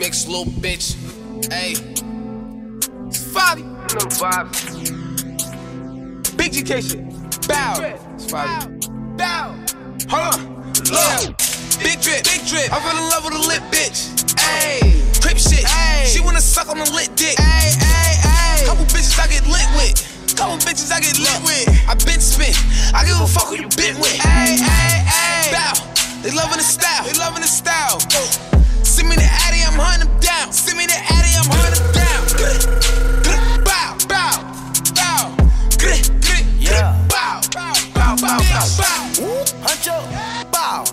remix, little bitch. Hey. It's Fabi. No vibes. Big GK shit. Bow. It's Fabi. Bow. Hold on. Look. Big drip. Big drip. I fell in love with a lit bitch. Ayy. Crip shit. Ayy. She wanna suck on a lit dick. Ayy, ayy, ayy. Couple bitches I get lit with. Couple bitches I get lit with. I been spit. I give a fuck who you been with. Ayy, ayy, ayy. Bow. They loving the style. They loving the style. Send me the Addy, I'm hunting them down. Send me the Addy, I'm hunting them down. Bow, bow, bow. Yeah. Bow, bow, bow, bow, bow, bow. Huncho, bow.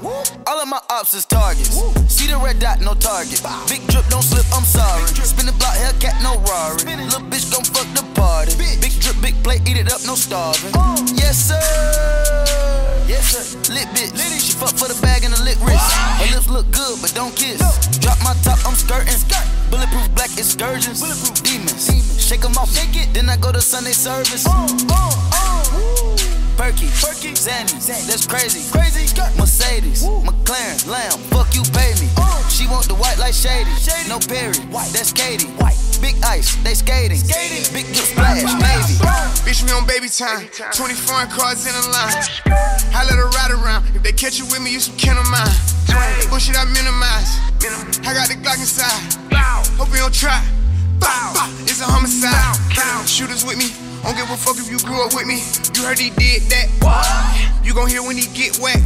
All of my ops is targets. See the red dot, no target. Big drip, don't slip, I'm sorry. Spin the block, Hellcat, no Rari. Little bitch gon' fuck the party. Big drip, big plate, eat it up, no starving. Yes, sir. Yes, sir. Lit bitch. She fuck for the bag and the lit wrist. Her lips look good, but don't kiss. Drop my top, I'm skirting. Skirt. Bulletproof black excursions. Demons. Shake 'em off. Shake it. Then I go to Sunday service. Oh, oh, oh. Perky, Perky, Zanny, that's crazy, crazy. Mercedes, McLaren, Lamb, fuck you, pay me. She want the white like shady, no Perry, that's Katie. White. Big ice, they skating, skating. big good splash, Navy. Bitch, me on baby time. 20 foreign cars in a line. I let her ride around. If they catch you with me, you some kin of mine. Bullshit I minimize. I got the Glock inside. Bow, Hope you don't try. Bow. It's a homicide. Shooters with me. Don't give a fuck if you grew up with me. You heard he did that. What? You gon' hear when he get wet.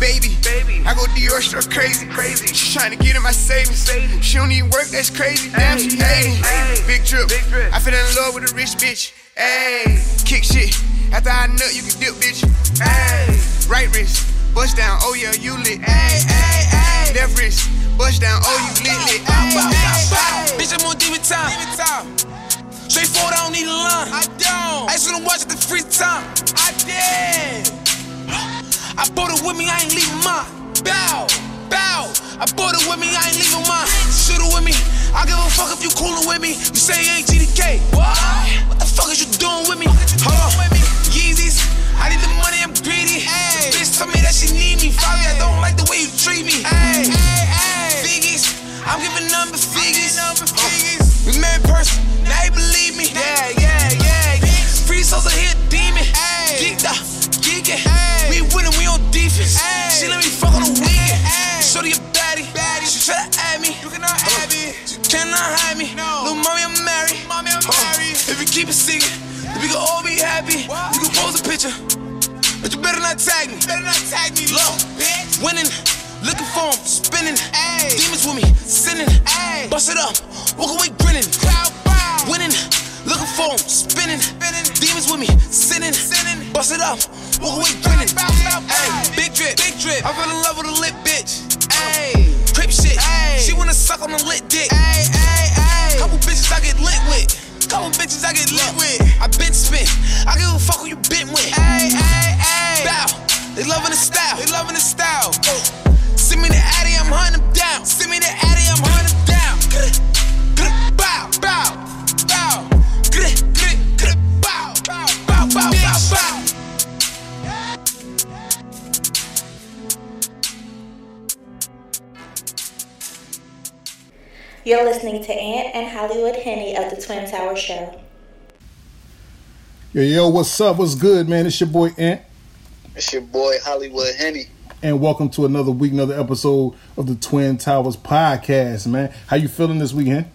Baby, Baby. I go Dior struck crazy, crazy. She tryna get in my savings. She don't need work, that's crazy. Damn, she hating. Hey. Big drip. Big drip. I fell in love with a rich bitch. Ayy, kick shit. After I nut, you can dip, bitch. Ayy, right wrist, bust down. Oh yeah, you lit. Ayy, ayy, ayy. Left wrist, bust down. Oh you lit, lit. Ayy, ayy, ayy. Bitch, I'm on demon time. Demon time. Straightforward, I don't need a line. I don't. I just wanna watch it the free time. I did. I bought it with me, I ain't leaving mine. Bow, bow. I bought it with me, I ain't leaving mine. Shoot it with me. I give a fuck if you coolin' with me. You say you ain't GDK. What? What the fuck is you doing with me? Hold on. Yeezys. I need the money, I'm greedy. Hey. Bitch told me that she need me. Fabi, I don't like the way you treat me. Hey, hey, hey. Figgies. I'm giving number figures. We met in person, now you believe me. Yeah, yeah, yeah. Free souls are here, demon. Geeked up, She let me fuck on the weekend. Shorty a baddie. She try to add me. You cannot add me. She cannot hide me. Little mommy, I'm married. Mommy, I'm married. If you keep it secret, we can all be happy. You can pose a picture. But you better not tag me. Better not tag me, low. Bitch. Winning, looking for him, spinning. Demons with me, sinning. Bust it up, walk away grinning. Winning, looking for him, spinning. Demons with me, sinning. Bust it up, walk away grinning. Ay, big drip, big drip. I fell in love with a lit bitch. Ay, crip shit. She wanna suck on a lit dick. Hey, hey, hey. Couple bitches I get lit with. Couple bitches I get lit with. I been spit. I give a fuck who you been with. Bow. They loving the style. They loving the style. Send me the Addy, I'm hunting them down. Send me the Addy, I'm hunting them down. You're listening to Ant and Hollywood Henny of the Twin Tower Show. Yo, yo, what's up? What's good, man? It's your boy Ant, It's your boy Hollywood Henny. and welcome to another week, another episode of the Twin Towers podcast, man. How you feeling this weekend?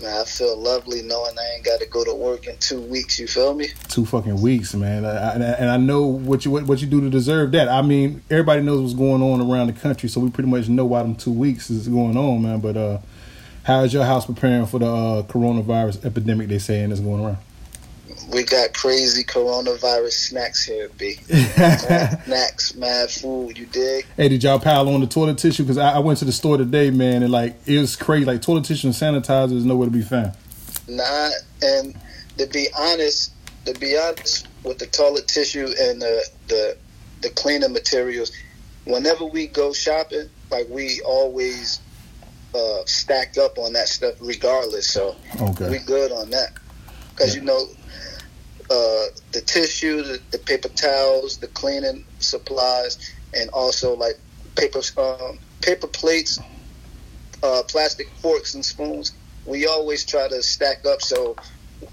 Man, I feel lovely knowing I ain't got to go to work in two weeks. You feel me? Two fucking weeks, man. I, I, and I know what you what, what you do to deserve that. I mean, everybody knows what's going on around the country, so we pretty much know why them two weeks is going on, man. But uh, how is your house preparing for the uh, coronavirus epidemic they saying is going around? We got crazy coronavirus snacks here, B. mad snacks, mad food. You dig? Hey, did y'all pile on the toilet tissue? Because I, I went to the store today, man, and like it was crazy. Like toilet tissue and sanitizer is nowhere to be found. Nah, and to be honest, to be honest, with the toilet tissue and the the the cleaning materials, whenever we go shopping, like we always uh, stack up on that stuff, regardless. So Okay. we good on that because you know uh, the tissue, the, the paper towels, the cleaning supplies, and also like paper um, paper plates, uh, plastic forks and spoons. We always try to stack up so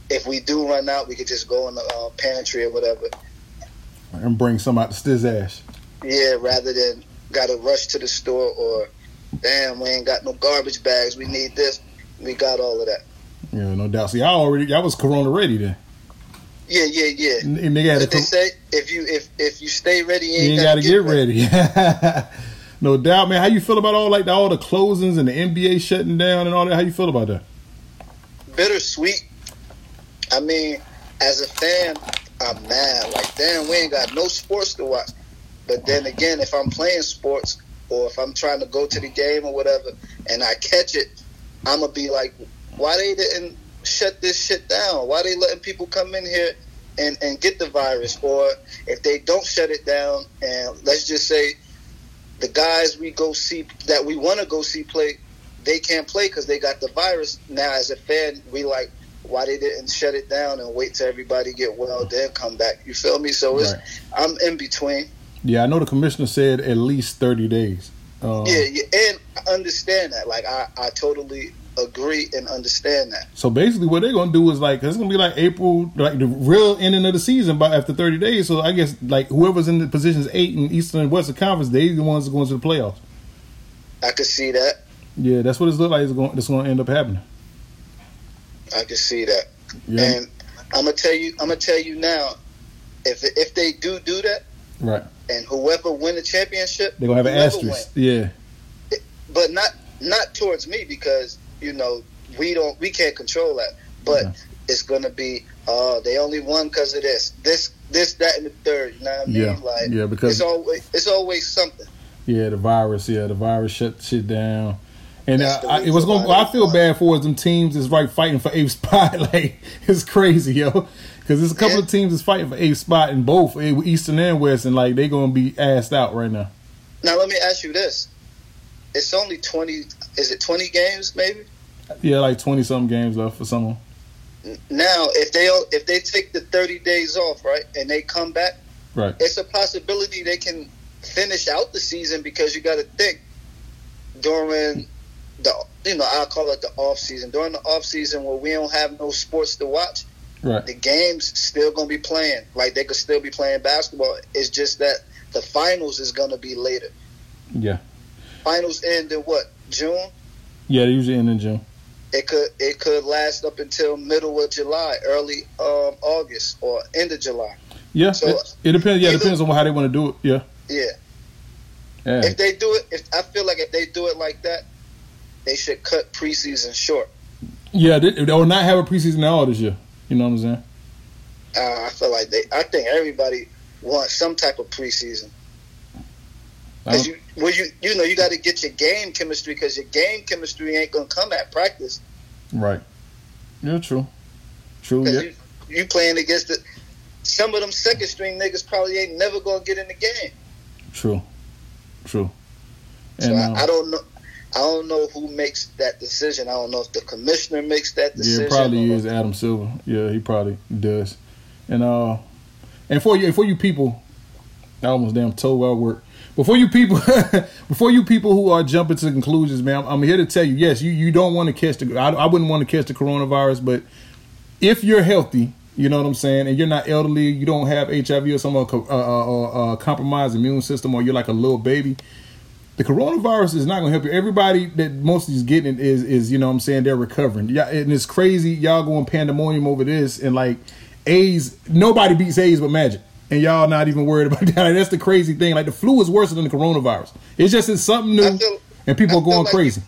if we do run out, we could just go in the uh, pantry or whatever. And bring some out to Stiz Ash. Yeah, rather than gotta rush to the store or damn, we ain't got no garbage bags. We need this. We got all of that. Yeah, no doubt. See, I already, y'all was Corona ready then. Yeah, yeah, yeah. And and they got But they say if you if if you stay ready, you you ain't, ain't got to get ready. no doubt, man. How you feel about all like all the closings and the NBA shutting down and all that? How you feel about that? Bittersweet. I mean, as a fan, I'm mad. Like, damn, we ain't got no sports to watch. But then again, if I'm playing sports or if I'm trying to go to the game or whatever, and I catch it, I'm gonna be like, why they didn't shut this shit down? Why they letting people come in here and, and get the virus? Or if they don't shut it down, and let's just say the guys we go see that we want to go see play, they can't play because they got the virus. Now, as a fan, we like why they didn't shut it down and wait till everybody get well, then come back. You feel me? So it's Right. I'm in between. Yeah, I know the commissioner said at least thirty days. Uh, Yeah, yeah, and I understand that. Like I, I totally agree and understand that. So basically, what they're gonna do is like it's gonna be like April, like the real ending of the season, but after thirty days. So I guess like whoever's in the positions eight in Eastern and Western Conference, they the ones going to the playoffs. I could see that. Yeah, that's what it's look like. It's going. It's going to end up happening. I can see that. Yeah. And I'm gonna tell you, I'm gonna tell you now, if if they do do that, right. And whoever win the championship, They're gonna have an asterisk. Yeah. but not not towards me because you know we don't we can't control that. But Yeah. it's gonna be, uh, they only won because of this, this, this, that, and the third. You know what I mean? Yeah. Like, Yeah, because- it's always it's always something. Yeah, the virus. Yeah, the virus shut shit down. And uh, I, it was going. I feel bad for them teams is right fighting for eighth spot. Like it's crazy, yo. Because there's a couple Yeah. of teams that's fighting for eighth spot in both eh, Eastern and West, and like they're gonna be assed out right now. Now let me ask you this: It's only twenty. Is it twenty games? Maybe. Yeah, like twenty something games left for someone. Now, if they if they take the thirty days off, right, and they come back, Right. it's a possibility they can finish out the season because you got to think during the you know I'll call it the off season during the off season where we don't have no sports to watch. Right. The games still gonna be playing like they could still be playing basketball. It's just that the finals is gonna be later. Yeah. Finals end in what June? Yeah, they usually end in June. It could it could last up until middle of July, early um, August, or end of July. Yeah. So, it, it depends. Yeah, it depends on how they want to do it. Yeah. Yeah. Yeah. If they do it, if I feel like if they do it like that, they should cut preseason short. Yeah. They, or not have a preseason at all this year. You know what I'm saying? Uh, I feel like they. I think everybody wants some type of preseason. Cause you, well, you you know you got to get your game chemistry because your game chemistry ain't gonna come at practice. Right. Yeah. True. True. Yeah. you you playing against the some of them second string niggas probably ain't never gonna get in the game. True. True. So And, I, uh, I don't know. I don't know who makes that decision. I don't know if the commissioner makes that decision. it probably is Adam Silver. Yeah, he probably does. And uh, and for you, for you people, I almost damn told where I work. Before you people, before you people who are jumping to conclusions, man, I'm, I'm here to tell you. Yes, you you don't want to catch the. I, I wouldn't want to catch the coronavirus, but if you're healthy, you know what I'm saying, and you're not elderly, you don't have HIV or some uh, uh, uh, uh, compromised immune system, or you're like a little baby, the coronavirus is not going to help you. Everybody that most is getting it is is you know what I'm saying they're recovering. Yeah, and it's crazy. Y'all going pandemonium over this and like AIDS. Nobody beats AIDS but Magic, and y'all not even worried about that. That's the crazy thing. Like the flu is worse than the coronavirus. It's just it's something new, feel- and people are going like- crazy.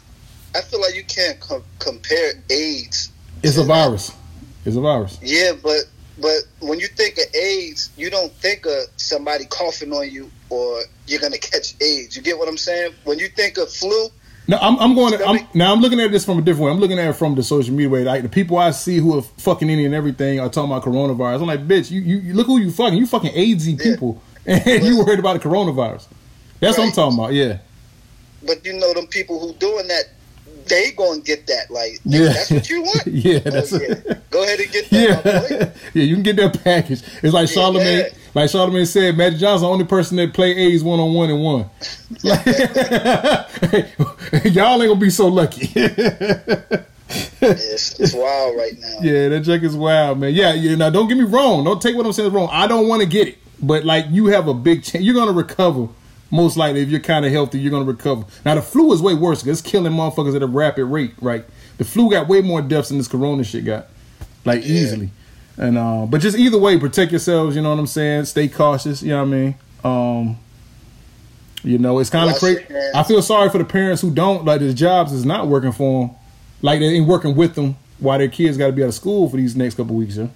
I feel like you can't com- compare AIDS. It's a virus. It's a virus. Yeah, but but when you think of AIDS, you don't think of somebody coughing on you or you're gonna catch AIDS. You get what I'm saying? When you think of flu, No, I'm, I'm going. To, I'm, now I'm looking at this from a different way. I'm looking at it from the social media way. Like the people I see who are fucking any and everything are talking about coronavirus. I'm like, bitch, you, you, you look who you fucking. You fucking AIDSy people, and you worried about the coronavirus. That's what I'm talking about. Yeah, but you know them people who doing that, they gonna get that. Like, Yeah. that's what you want. Yeah, Oh, that's- yeah. Go ahead and get that. yeah, yeah. You can get that package. It's like Charlemagne. Yeah. Like Charlemagne said, Magic Johnson, the only person that play A's one on one and one. Like, Y'all ain't gonna be so lucky. It's, it's wild right now. Yeah, that junk is wild, man. Yeah, yeah. Now, don't get me wrong. Don't take what I'm saying wrong. I don't want to get it, but like you have a big chance. You're gonna recover. Most likely, if you're kind of healthy, you're gonna recover. Now, the flu is way worse because it's killing motherfuckers at a rapid rate. Right? The flu got way more deaths than this corona shit got, like easily. And uh, but just either way, protect yourselves. You know what I'm saying? Stay cautious. You know what I mean? Um, you know, it's kind of crazy. I feel sorry for the parents who don't like their jobs is not working for them, like they ain't working with them while their kids got to be out of school for these next couple weeks. Yeah,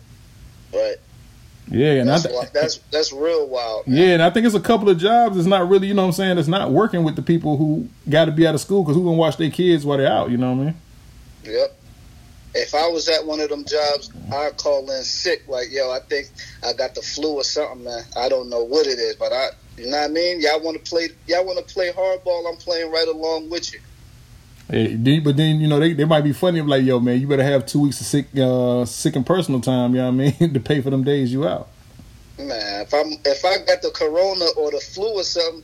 yeah, and I that's, th- that's that's real wild. Man. yeah, and I think it's a couple of jobs It's not really, you know what I'm saying, it's not working with the people who got to be out of school because who gonna watch their kids while they're out? You know what I mean? Yep. If I was at one of them jobs, I'd call in sick. Like, yo, I think I got the flu or something, man. I don't know what it is, but I, you know what I mean. Y'all want to play? Y'all want to play hardball? I'm playing right along with you. Hey, then- but then you know they, they might be funny like, yo, man, you better have two weeks of sick uh sick and personal time. You know what I mean to pay for them days you out. Man, if I'm if I got the corona or the flu or something,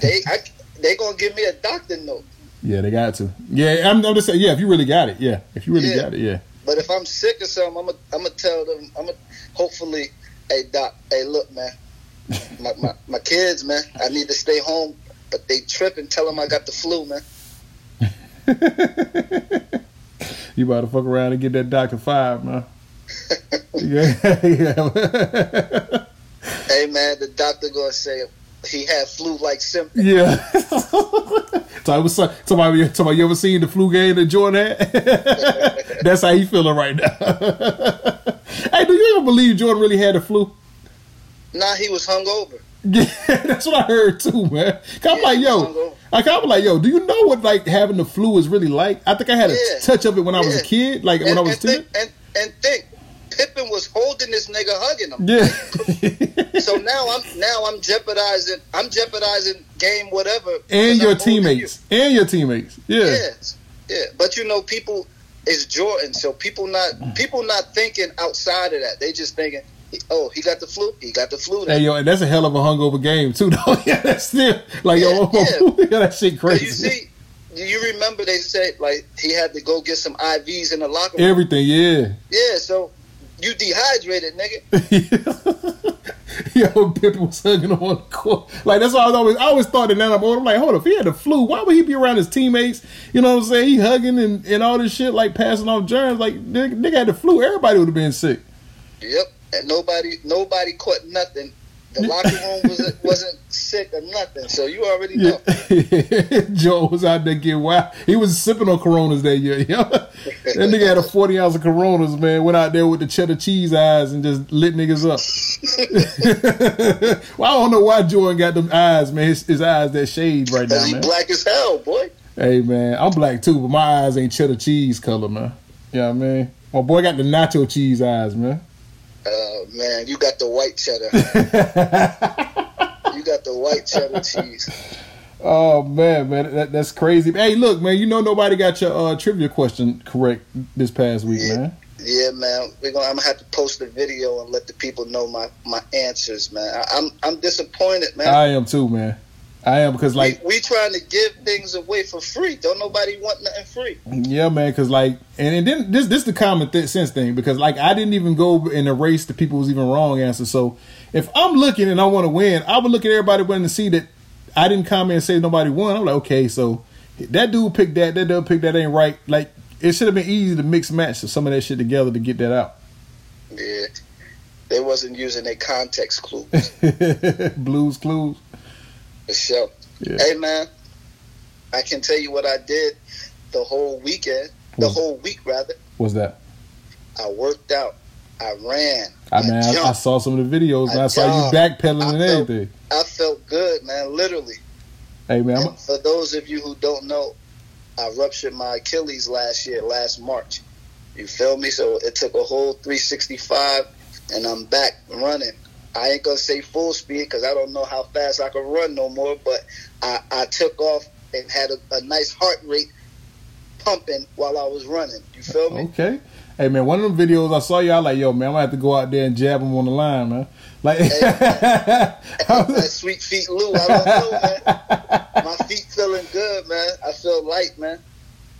they I, they gonna give me a doctor note. Yeah, they got to. Yeah, I'm, I'm just saying. Yeah, if you really got it, yeah, if you really Yeah. got it, yeah. But if I'm sick or something, I'm gonna I'm gonna tell them. I'm gonna hopefully, hey doc, hey look, man, my, my my kids, man, I need to stay home, but they tripping. Tell them I got the flu, man. You about to fuck around and get that Doctor Five, man. yeah, yeah. Hey man, the doctor gonna say he had flu-like symptoms. Yeah. so I was talking about, you- talking about you ever seen the flu game that Jordan had? That's how he feeling right now. hey, do you ever believe Jordan really had the flu? Nah, he was hungover. Yeah, that's what I heard too, man. I'm Yeah, like, yo, like I'm like, yo, do you know what like having the flu is really like? I think I had a Yeah. touch of it when I was a kid, like when I was and, ten. and, and think, Pippen was holding this nigga, hugging him. Yeah, So now I'm now I'm jeopardizing. I'm jeopardizing game whatever. And your I'm teammates, and your teammates. you. Yeah, Yes, yeah. But you know, people is Jordan, so people not mm. people not thinking outside of that. They just thinking, oh, he got the flu. He got the flu. Hey yo, and that's a hell of a hungover game too, though. yeah, that's still like yo, Yeah, yeah. that shit crazy. you see, do you remember they said like he had to go get some IVs in the locker room? Everything, yeah. Yeah, so you dehydrated, nigga. Yo, Pippen was hugging him on the court. Like that's why I was always I always thought that now I'm old. I'm like, hold up, if he had the flu, why would he be around his teammates? You know what I'm saying? He hugging and, and all this shit, like passing off germs. Like nigga, nigga had the flu, everybody would have been sick. Yep, and nobody nobody caught nothing. The locker room wasn't wasn't sick or nothing. So you already know. Yeah. Joe was out there getting wild. He was sipping on Coronas that year. Yo. that nigga had a 40 ounce of Coronas, man. Went out there with the cheddar cheese eyes and just lit niggas up. well, I don't know why Jordan got them eyes, man. His, his eyes that shade right now, man. black as hell, boy. Hey man, I'm black too, but my eyes ain't cheddar cheese color, man. You know what I mean? My boy got the nacho cheese eyes, man. Oh man, you got the white cheddar. you got the white cheddar cheese. Oh man, man, that, that's crazy. Hey, look, man, you know nobody got your uh, trivia question correct this past week, Yeah. man. Yeah, man. We're gonna. I'm gonna have to post a video and let the people know my my answers, man. I, I'm I'm disappointed, man. I am too, man. I am because like we, we trying to give things away for free. Don't nobody want nothing free. Yeah, man, because like, and, and then this this the common th- sense thing because like I didn't even go and erase the people who's even wrong answer. So if I'm looking and I want to win, I would look at everybody wanting to see that I didn't comment and say nobody won. I'm like, okay, so that dude picked that, that dude picked that ain't right. Like it should have been easy to mix match some of that shit together to get that out. Yeah, they wasn't using their context clue Blues clues. For sure. Yeah. Hey, man, I can tell you what I did the whole weekend, the What? whole week rather. What's that? I worked out. I ran. I mean, I, I saw some of the videos I, I saw you backpedaling I and felt- everything. I felt good, man. Literally. Hey man, for those of you who don't know, I ruptured my Achilles last year, last March. You feel me? So it took a whole 365, and I'm back running. I ain't gonna say full speed because I don't know how fast I can run no more. But I, I took off and had a, a nice heart rate pumping while I was running. You feel me? Okay. Hey man, one of them videos I saw y'all like, yo man, I'm gonna have to go out there and jab him on the line, man. Like, That sweet feet Lou, I don't know, man. My feet feel feeling good, man. I feel light, man.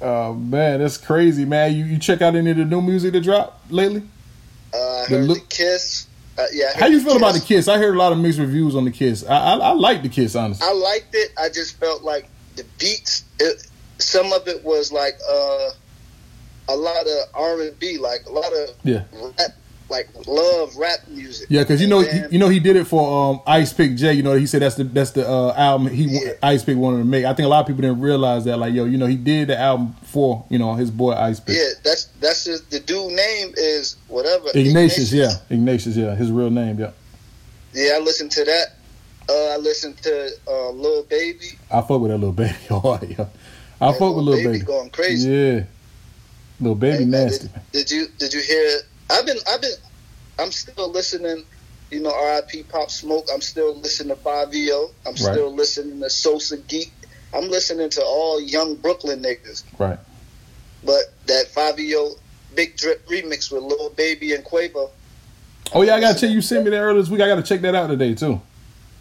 Oh man, that's crazy, man. You you check out any of the new music that dropped lately? Uh, I The heard look- the Kiss. Uh, yeah. How you feel about the Kiss. Kiss? I heard a lot of mixed reviews on the Kiss. I I, I like the Kiss, honestly. I liked it. I just felt like the beats. It, some of it was like uh, a lot of R and B, like a lot of Yeah. rap, like love rap music. Yeah, because you know, then- you know, he did it for um, Ice Pick J. You know, he said that's the that's the uh, album he Yeah. Ice Pick wanted to make. I think a lot of people didn't realize that. Like, yo, you know, he did the album for you know his boy Ice Pick. yeah, that's that's just the dude name is whatever Ignatius, yeah, Ignatius, yeah, his real name, yeah. Yeah, I listened to that. Uh, I listened to uh, Lil Baby. I fuck with that little baby hard, yeah. I And fuck with little baby. going crazy. Yeah, little baby Hey, nasty. Did, did you did you hear? I've been I've been I'm still listening. You know, R.I.P. Pop Smoke. I'm still listening to Fivio. I'm still listening to Sosa Geek. I'm listening to all young Brooklyn niggas. Right. But that Fivio Big Drip remix with Lil Baby and Quavo. Oh yeah, I gotta check. You sent me that earlier this week. I gotta check that out today too.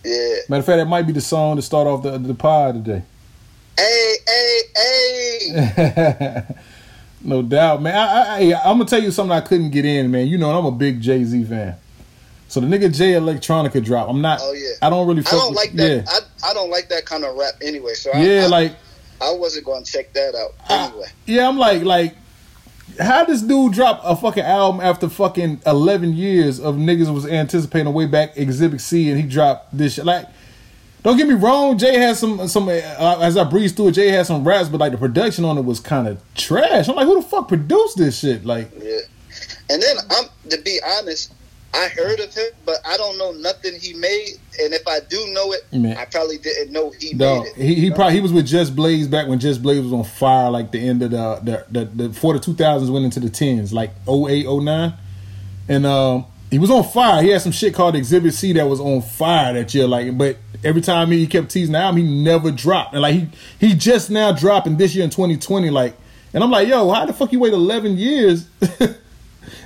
Yeah. Matter of fact, that might be the song to start off the the pod today. Hey, hey, hey. no doubt, man. I, I, I'm gonna tell you something I couldn't get in, man. You know, I'm a big Jay Z fan. So the nigga Jay Electronica drop. I'm not. Oh, yeah. I don't really. I don't with, like that. Yeah, I, I don't like that kind of rap anyway. So I, yeah, I, like I wasn't going to check that out I- anyway. yeah. I'm like, like, how this dude drop a fucking album after fucking 11 years of niggas was anticipating a way back Exhibit C, and he dropped this shit. Like, don't get me wrong, Jay has some some. Uh, as I breezed through it, Jay had some raps, but like the production on it was kind of trash. I'm like, who the fuck produced this shit? Like, Yeah. And then I'm to be honest, I heard of him, but I don't know nothing he made. And if I do know it, Man. I probably didn't know he Dog, made it. he he probably he was with Just Blaze back when Just Blaze was on fire, like the end of the the the, the before the two thousands went into the tens, like 08, 09. and um he was on fire. He had some shit called Exhibit C that was on fire that year, like. But every time he, kept teasing the album, he never dropped, and like he he just now dropping this year in twenty twenty, like. And I'm like, yo, how the fuck you wait eleven years? and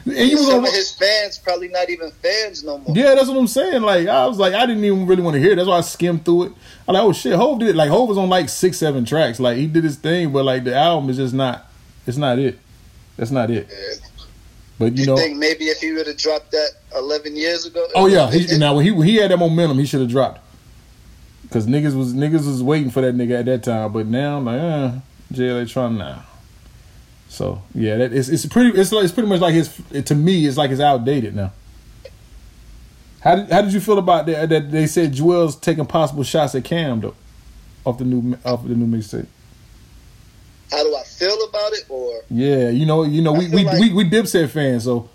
you was Some on. of his fans probably not even fans no more. Yeah, that's what I'm saying. Like I was like, I didn't even really want to hear. It. That's why I skimmed through it. I'm like, oh shit, Hove did it. Like Hove was on like six, seven tracks. Like he did his thing, but like the album is just not. It's not it. That's not it. Yeah. But you You know, think maybe if he would have dropped that 11 years ago? oh yeah. He, now when he when he had that momentum, he should have dropped. Cause niggas was niggas was waiting for that nigga at that time, but now I'm like, uh, Jay Electron now. So yeah, that it's it's pretty it's like it's pretty much like his to me it's like it's outdated now. How did how did you feel about that? That they said Juelz taking possible shots at Cam though, off the new off the new mixtape. how do I feel about it? Or Yeah, you know, you know, we we, like- we we Dipset fans, so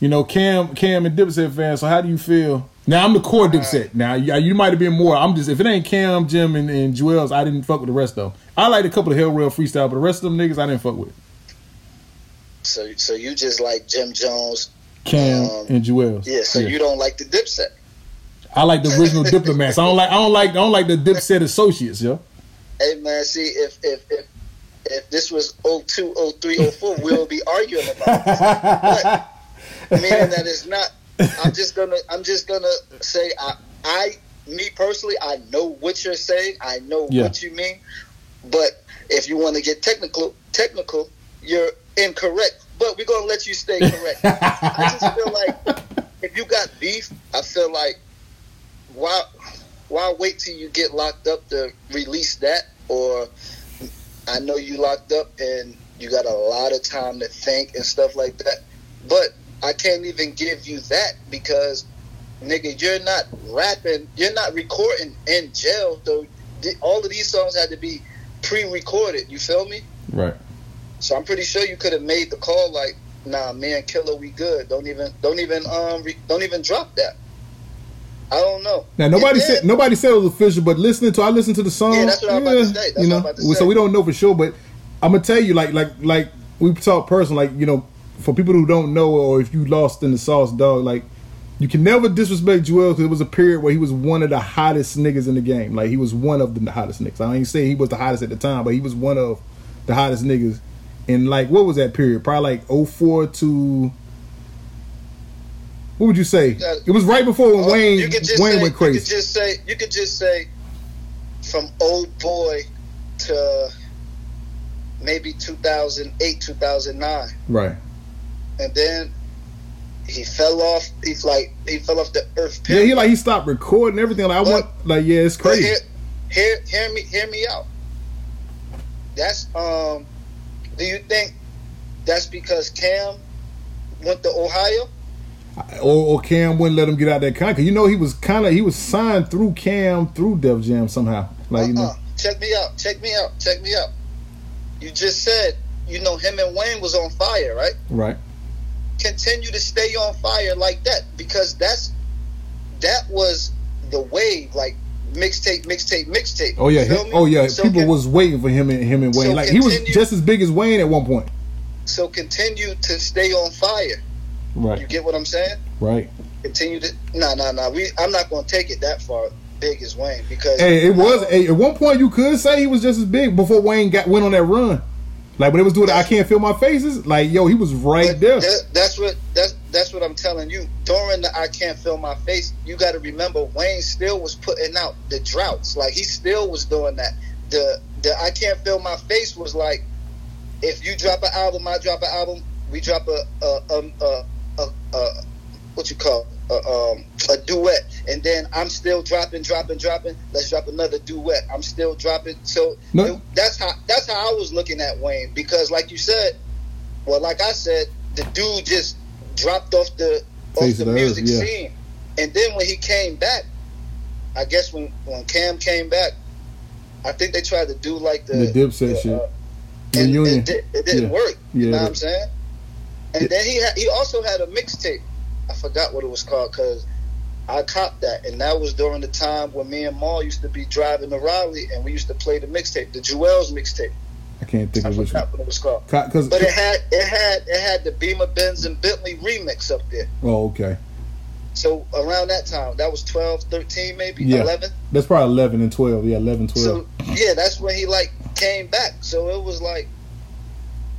you know, Cam Cam and Dipset fans. So how do you feel? Now I'm the core Dipset. Now you, you might have been more. I'm just if it ain't Cam, Jim, and, and Juelz, I didn't fuck with the rest though. I liked a couple of Hell Rell freestyle, but the rest of them niggas I didn't fuck with. so so you just like Jim Jones? Cam Um, and Juelz. Yeah. So you don't like the Dipset? I like the original diplomats. I don't like I don't like I don't like the Dipset associates, yo. Hey man, see if if if if this was 02, 03, 04, we'll be arguing about it. But meaning that it's not. I'm just gonna. I'm just gonna say. I. I. Me personally, I know what you're saying. I know Yeah. what you mean. But if you want to get technical, technical, you're incorrect. But we're gonna let you stay correct. I just feel like if you got beef, I feel like why why wait till you get locked up to release that? Or I know you locked up and you got a lot of time to think and stuff like that. But I can't even give you that because nigga, you're not rapping, you're not recording in jail. So all of these songs had to be pre-recorded. You feel me? Right. So I'm pretty sure you could have made the call like, nah, man, Killer, we good. Don't even, don't even, um, re- don't even drop that. I don't know. Now nobody said nobody said it was official, but listening to I listened to the song. Yeah, that's what I'm about to say. That's you what know, I'm about to so we don't know for sure, but I'm gonna tell you, like, like, like we talk personal, like you know, for people who don't know, or if you lost in the sauce, dog, like you can never disrespect Joel because it was a period where he was one of the hottest niggas in the game. Like he was one of the hottest niggas. I ain't say he was the hottest at the time, but he was one of the hottest niggas. And like, what was that period? Probably like 04 to. What would you say? Yeah. It was right before when Oh, Wayne you could just Wayne say, went You crazy. could just say, you could just say, from old boy to maybe 2008, 2009, Right. And then he fell off. He's like he fell off the earth. Yeah, he like he stopped recording everything. Like I want, like yeah, it's crazy. hear, hear, hear me, hear me out. That's um. Do you think that's because Cam went to Ohio? Or, or Cam wouldn't let him get out that contract. You know, he was kind of he was signed through Cam through Def Jam somehow. Like you know, Uh-uh. Check me out. Check me out. Check me out. You just said you know him and Wayne was on fire, right? right? Continue to stay on fire like that because that's that was the wave, like mixtape, mixtape, mixtape. Oh yeah, You feel he- me? oh yeah. So People was waiting for him and him and Wayne. So like he was just as big as Wayne at one point. so continue to stay on fire. Right. You get what I'm saying? right. Continue to nah nah nah. We I'm not gonna take it that far big as Wayne because Hey, it was hey, at one point you could say he was just as big before Wayne got went on that run. Like when they was doing, the I can't feel my faces. Like yo, he was right there. that- that's what that's that's what I'm telling you. During the I can't feel my face, you got to remember Wayne still was putting out the droughts. Like he still was doing that. The the I can't feel my face was like, if you drop an album, I drop an album. We drop a a a, a, a, a what you call a, um, a duet, and then I'm still dropping, dropping, dropping. Let's drop another duet. I'm still dropping. So No. it- that's how that's how I was looking at Wayne because, like you said, well, like I said, the dude just dropped off the off the the earth, music yeah. scene, and then when he came back, I guess when when Cam came back, I think they tried to do like the The Dipset the, shit. uh, and Reunion. It, it didn't Yeah. work. You Yeah. know what I'm saying? And then he had, he also had a mixtape. I forgot what it was called because I copped that, and that was during the time when me and Maul used to be driving to Raleigh, and we used to play the mixtape, the Juelz mixtape. I can't think I of which one. what it was called. Because But it had it had it had the Beamer Benz and Bentley remix up there. oh okay, So around that time, that was 12, 13 maybe, Yeah. 11. that's probably eleven and twelve. Yeah, 11, 12. So yeah, that's when he like came back. So it was like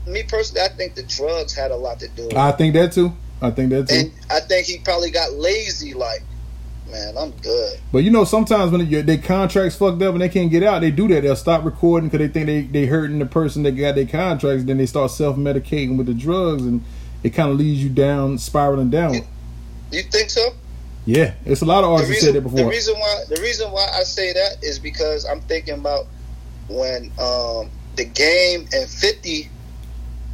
me personally, I think the drugs had a lot to do with it. I think that too. I think that too. And I think he probably got lazy, like, man, I'm good. But you know, sometimes when your their contracts fucked up and they can't get out, they do that. They'll stop recording because they think they they hurting the person that got their contracts. Then they start self medicating with the drugs, and it kind of leads you down, spiraling down. You think so? Yeah, it's a lot of artists reason, said that before. the reason why the reason why I say that is because I'm thinking about when um, the game and Fifty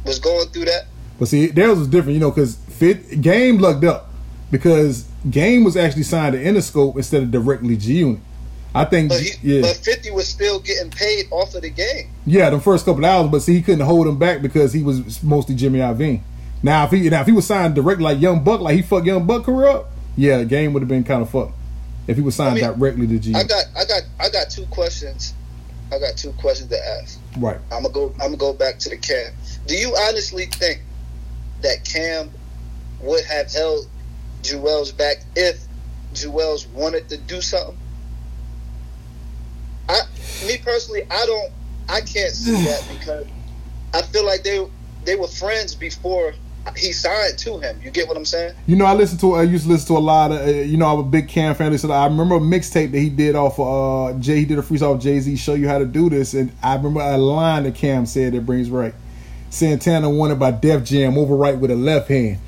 was going through that. But see, theirs was different, you know, because Fit Game lucked up because Game was actually signed to Interscope instead of directly G Unit. I think, But he, yeah, but Fifty was still getting paid off of the game. yeah, the first couple of hours, but see, he couldn't hold him back because he was mostly Jimmy Iovine. Now, if he now if he was signed directly like Young Buck, like he fucked Young Buck career up, yeah, Game would have been kind of fucked if he was signed I mean, directly to G I got I got I got two questions. I got two questions to ask. Right. I'm gonna go. I'm gonna go back to the Cam. Do you honestly think that Cam would have held Juelz back if Juelz wanted to do something? I, me personally, I don't. I can't see that because I feel like they they were friends before he signed to him. You get what I'm saying? You know, I listened to. I used to listen to a lot of. Uh, you know, I'm a big Cam fan. Listen, I remember a mixtape that he did off of uh, Jay. He did a freestyle off Jay Z. Show you how to do this, and I remember a line that Cam said that brings right. Santana wanted by Def Jam over right with a left hand.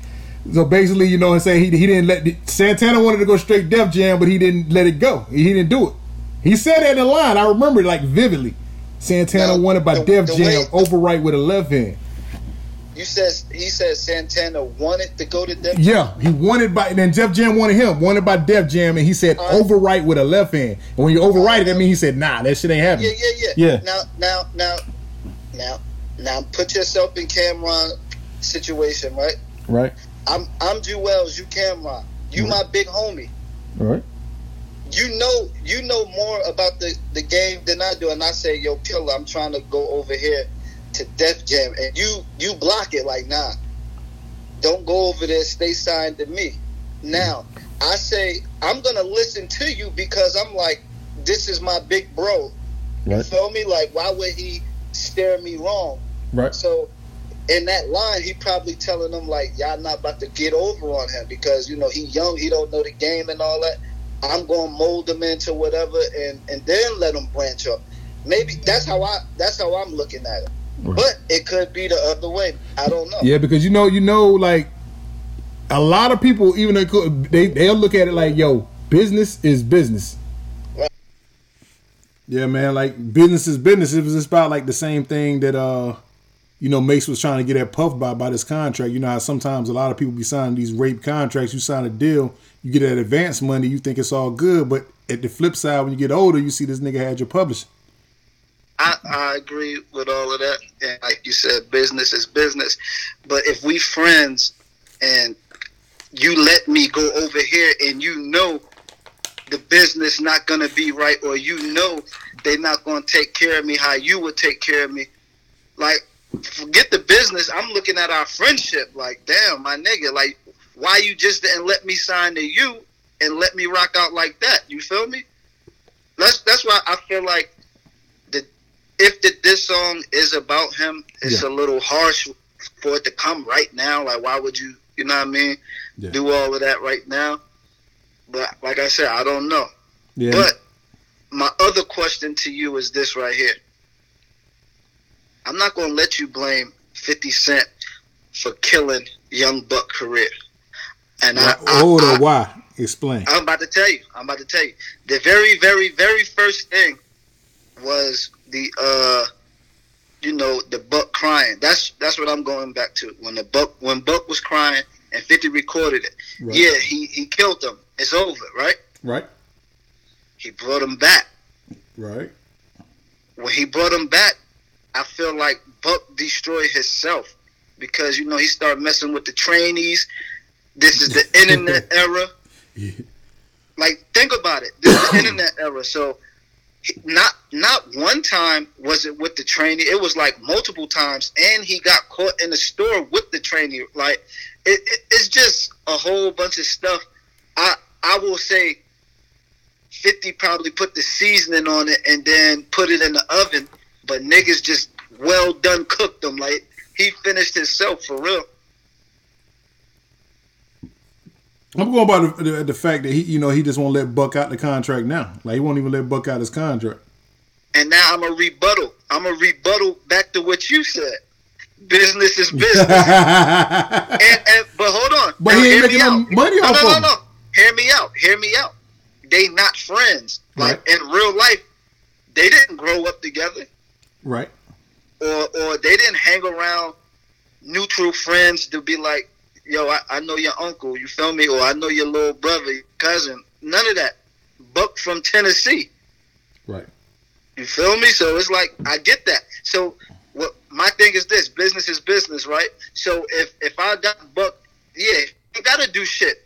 So basically, you know what I'm saying? He, he didn't let the, Santana wanted to go straight Def Jam, but he didn't let it go. He didn't do it. He said that in the line. I remember it like vividly. Santana Now, wanted by the- Def the Jam way- over right with a left hand. You says he said Santana wanted to go to Def. Jam. Yeah, he wanted by then Def Jam wanted him, wanted by Def Jam, and he said All right. overwrite with a left hand. And when you overwrite it, that means he said, nah, that shit ain't Yeah, happening. yeah, yeah. Yeah. Now, now, now, now, now, put yourself in Cam'ron situation, right? Right, I'm I'm Juelz, you Cam'ron, you my big homie. right. You know, you know more about the the game than I do, and I say, yo, killer, I'm trying to go over here to Def Jam, and you you block it like, nah, don't go over there, stay signed to me. Now, I say I'm gonna listen to you because I'm like, this is my big bro. You Right. feel me? Like, why would he steer me wrong? Right. So in that line, he probably telling them like, y'all not about to get over on him because you know he young, he don't know the game and all that. I'm going to mold him into whatever, and and then let him branch up. maybe that's how I that's how I'm looking at it. Right. But it could be the other way. I don't know. Yeah, because you know, you know, like a lot of people, even they could, they they'll look at it like, yo, business is business. Right. Yeah, man, like business is business. It was just about like the same thing that uh, you know, Mase was trying to get that Puff by by this contract. You know how sometimes a lot of people be signing these rape contracts. You sign a deal, you get that advance money, you think it's all good, but at the flip side, when you get older, you see this nigga had your publishing. I, I agree with all of that. And like you said, business is business. But if we friends and you let me go over here and you know the business not gonna be right or you know they're not gonna take care of me how you would take care of me, like forget the business. I'm looking at our friendship like, damn, my nigga, like why you just didn't let me sign to you and let me rock out like that? You feel me? That's that's why I feel like the if the this song is about him, it's Yeah. a little harsh for it to come right now. Like why would you you know what I mean? Yeah. Do all of that right now. But like I said, I don't know. Yeah, But my other question to you is this right here. I'm not gonna let you blame 50 Cent for killing Young Buck career. And I, I, hold I, on, why? Explain. I'm about to tell you. I'm about to tell you. The very, very, very first thing was the uh you know, the Buck crying. That's that's what I'm going back to. When the Buck when Buck was crying and 50 recorded it. Right. Yeah, he he killed him. It's over, right? Right, He brought him back. right. When he brought him back, I feel like Buck destroyed himself because you know he started messing with the trainees. This is the internet era. Like think about it. This is the internet era. So not not one time was it with the trainee. It was like multiple times, and he got caught in the store with the trainee. Like it, it, it's just a whole bunch of stuff. I I will say. 50 probably put the seasoning on it and then put it in the oven, but niggas just well done cooked them. Like he finished himself for real. I'm going by the, the, the fact that he, you know, he just won't let Buck out the contract now. Like he won't even let Buck out his contract. And now I'm a rebuttal. I'm a rebuttal back to what you said. Business is business. and, and but hold on. But Now, he ain't making no money no, off no, of no, no. Hear me out. Hear me out. They not friends. Like in real life, they didn't grow up together. Right. or or they didn't hang around neutral friends to be like, yo, I, I know your uncle, you feel me, or I know your little brother, your cousin. None of that. Buck from Tennessee, Right. you feel me? So it's like I get that. So what my thing is this: business is business, right? So if if I got Buck, yeah, he gotta do shit.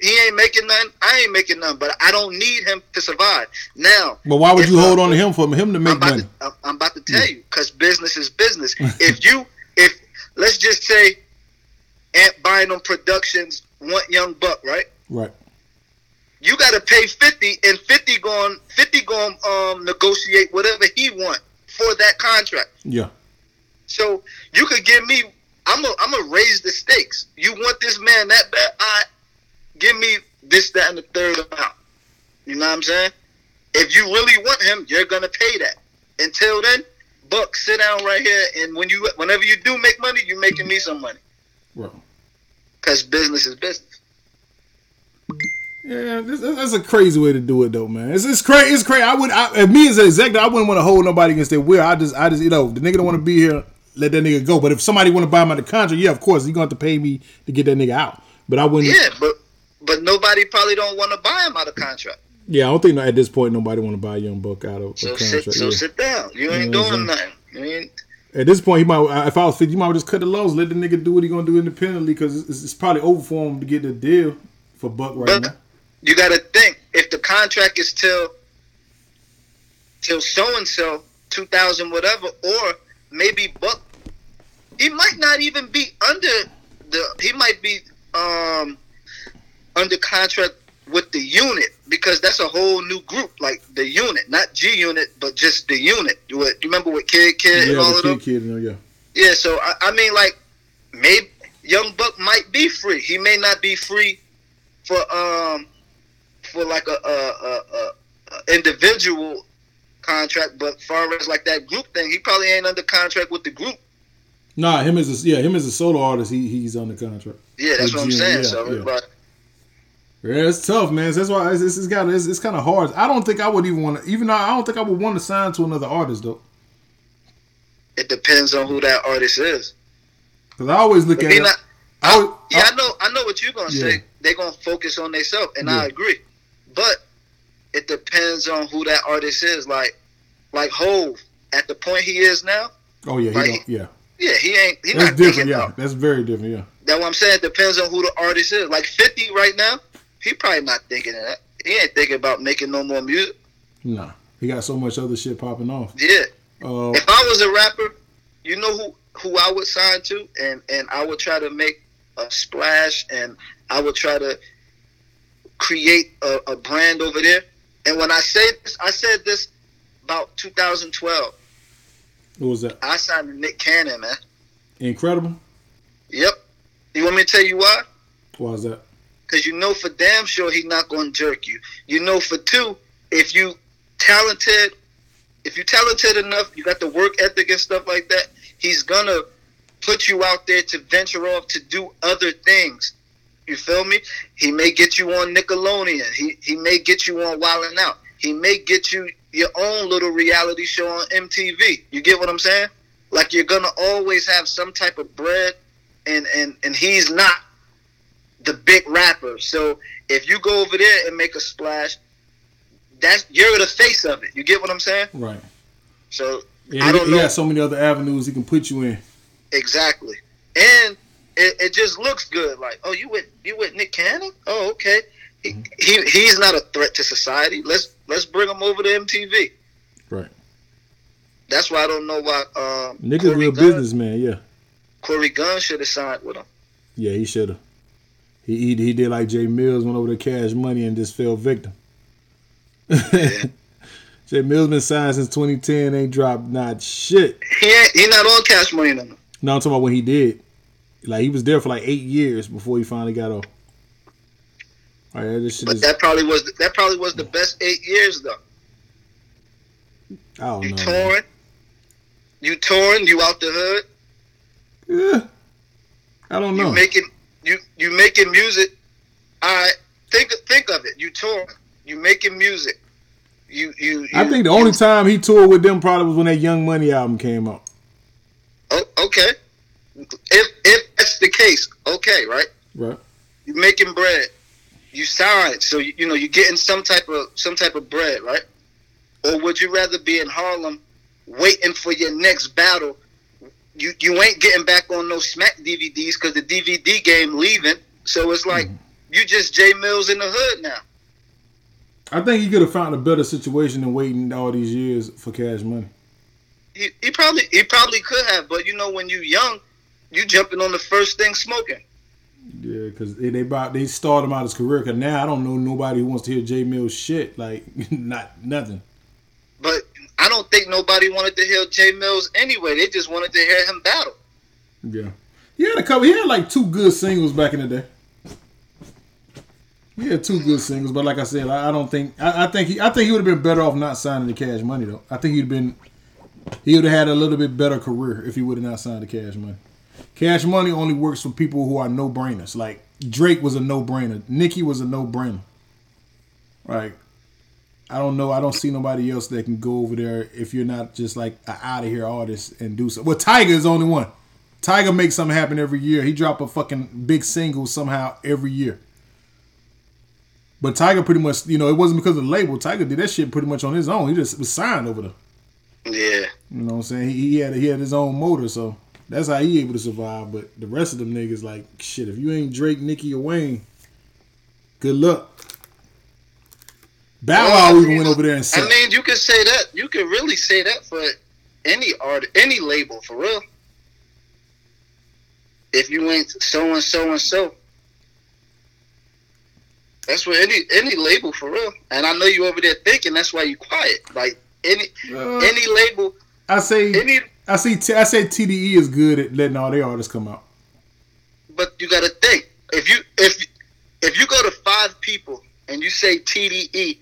He ain't making none. I ain't making none. But I don't need him to survive. Now, But why would you hold on to him for him to I'm make money? to, I'm- I'm about to tell you because business is business. if you, if let's just say, Ant Bynum Productions want Young Buck, right? Right. You got to pay fifty, and fifty going, fifty going um negotiate whatever he want for that contract. Yeah. So you could give me, I'm a, I'm gonna raise the stakes. You want this man that bad? I give me this, that, and the third amount. You know what I'm saying? If you really want him, you're gonna pay that. Until then, Buck, sit down right here, and when you, whenever you do make money, you're making me some money. Right. Cause business is business. Yeah, this, that's a crazy way to do it, though, man. It's, it's crazy. It's crazy. I would, I, if me as an executive, I wouldn't want to hold nobody against their will. I just, I just, you know, the nigga don't want to be here. Let that nigga go. But if somebody want to buy him out of the contract, yeah, of course, you gonna have to pay me to get that nigga out. But I wouldn't. Yeah, but but nobody probably don't want to buy him out of contract. Yeah, I don't think at this point nobody want to buy Young Buck out of a So contract. sit, so yeah. sit down. You ain't know doing nothing. You ain't. At this point, he might. If I was 50, you might just cut the lows, let the nigga do what he gonna do independently, because it's, it's probably over for him to get the deal for Buck right But now. you got to think if the contract is till till so and so two thousand whatever, or maybe Buck, he might not even be under the. He might be um under contract with the unit because that's a whole new group, like the unit, not G unit, but just the unit. You, you remember with Kidd Kidd and all Yeah, of them? kid, kid, you know, yeah. Yeah, so I, I mean, like, maybe Young Buck might be free. He may not be free for um for like a, a, a, a, individual contract, but far as like that group thing, he probably ain't under contract with the group. Nah, him as a yeah, him as a solo artist, he he's under contract. Yeah, that's With what I'm saying. yeah, so, yeah. but Yeah, it's tough, man. That's why it's, it's, it's got it's, it's kind of hard. I don't think I would even want to, even though I don't think I would want to sign to another artist though, it depends on who that artist is. because I always look If at it. not, I would- yeah, I- I know, I know what you're gonna Yeah. say. They're gonna focus on themselves, and I agree. But it depends on who that artist is. Like, like Hove, at the point he is now, oh yeah, he Like, don't, yeah, yeah, he ain't. He that's not different. Yeah, about. that's very different. Yeah, That's what I'm saying. It depends on who the artist is. Like 50 right now, he probably not thinking of that. He ain't thinking about making no more music. nah, he got so much other shit popping off. Yeah. Uh, If I was a rapper, you know who who I would sign to, and and I would try to make a splash, and I would try to create a, a brand over there. And when I say this, I said this about 2012. what was that? I signed to Nick Cannon, man. Incredible. Yep. You want me to tell you why? Why is that? Because you know for damn sure he's not going to jerk you. You know for two, if you talented, if you talented enough, you got the work ethic and stuff like that, he's to put you out there to venture off to do other things. You feel me? He may get you on Nickelodeon. He he may get you on Wildin' Out. He may get you your own little reality show on MTV. You get what I'm saying? Like you're gonna always have some type of bread, and and and he's not the big rapper. So if you go over there and make a splash, that's you're the face of it. You get what I'm saying? Right. So Yeah, I don't he, know he got so many other avenues he can put you in. exactly, and it, it just looks good. Like, oh, you with you with Nick Cannon? Oh, okay. He, he he's not a threat to society. Let's let's bring him over to MTV. Right. That's why I don't know why um, Niggas Corey real Gunn, businessman. Yeah. Corey Gunz should have signed with him. Yeah, he should have. He, he he did like Jae Millz went over to Cash Money and just fell victim. Jae Millz been signed since 2010, ain't dropped not shit. He ain't he not on Cash Money no. No, I'm talking about when he did. Like he was there for like eight years before he finally got off. All right, this shit But is. that probably was that probably was the best eight years though. I don't You know. man. you torn, you out the hood, Yeah, I don't know. you making you you making music. I think think of it. You touring, you making music. You you. you I think the only time he toured with them probably was when that Young Money album came out. Oh, okay. If if that's the case, okay, right? Right. You making bread. You signed, so you, you know you're getting some type of some type of bread, right? Or would you rather be in Harlem, waiting for your next battle? You you ain't getting back on no Smack DVDs because the DVD game leaving. So it's like mm-hmm. you just Jae Millz in the hood now. I think he could have found a better situation than waiting all these years for Cash Money. He, he probably he probably could have, but you know when you young, you jumping on the first thing smoking. Yeah, because they, they about they started him out his career. Cause now I don't know nobody who wants to hear Jae Millz shit. Like not nothing. But I don't think nobody wanted to hear Jae Millz anyway. They just wanted to hear him battle. Yeah, he had a couple. He had like two good singles back in the day. He had two good singles, but like I said, I, I don't think. I, I think he. I think he would have been better off not signing the Cash Money though. I think he'd been. He would have had a little bit better career if he would have not signed the Cash Money. Cash Money only works for people who are no brainers. Like Drake was a no brainer. Nicki was a no brainer. Right. I don't know. I don't see nobody else that can go over there if you're not just like an out of here artist and do something. Well, Tyga is the only one. Tyga makes something happen every year. He drop a fucking big single somehow every year. But Tyga pretty much, you know, it wasn't because of the label. Tyga did that shit pretty much on his own. He just was signed over there. Yeah. You know what I'm saying? He, he had he had his own motor, so that's how he able to survive. But the rest of them niggas, like shit, if you ain't Drake, Nicki, or Wayne, good luck. Bow Wow even went over there and I said, mean, you could say that. You could really say that for any art, any label, for real. If you ain't so and so and so, that's what any any label for real. And I know you over there thinking that's why you quiet. Like any Uh, any label, I say, any. I see, T- I say TDE is good at letting all their artists come out. But you got to think if you if if you go to five people and you say TDE,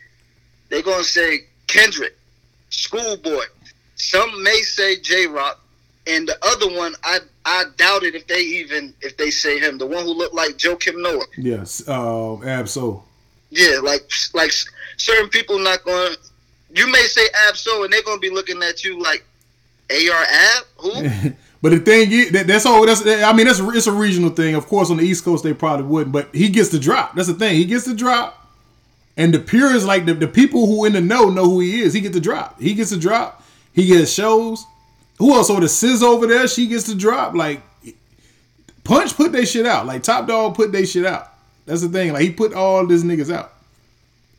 they're gonna say Kendrick. Schoolboy. Some may say Jay Rock, and the other one, I I doubt it if they even if they say him. The one who looked like Joakim Noah. Yes, uh, Ab-Soul. Yeah, like like certain people not going. You may say Ab-Soul, and they're gonna be looking at you like AR Ab. Who? But the thing is, that, that's all. That's I mean, that's it's a regional thing. Of course, on the East Coast they probably wouldn't, but he gets the drop. That's the thing. He gets the drop, and the purists, like the, the people who in the know, know who he is. He gets the drop. He gets the drop. He gets shows. Who else? Or the Sis over there, she gets the drop. Like Punch put they shit out. Like Top Dawg put they shit out. That's the thing. Like he put all these niggas out.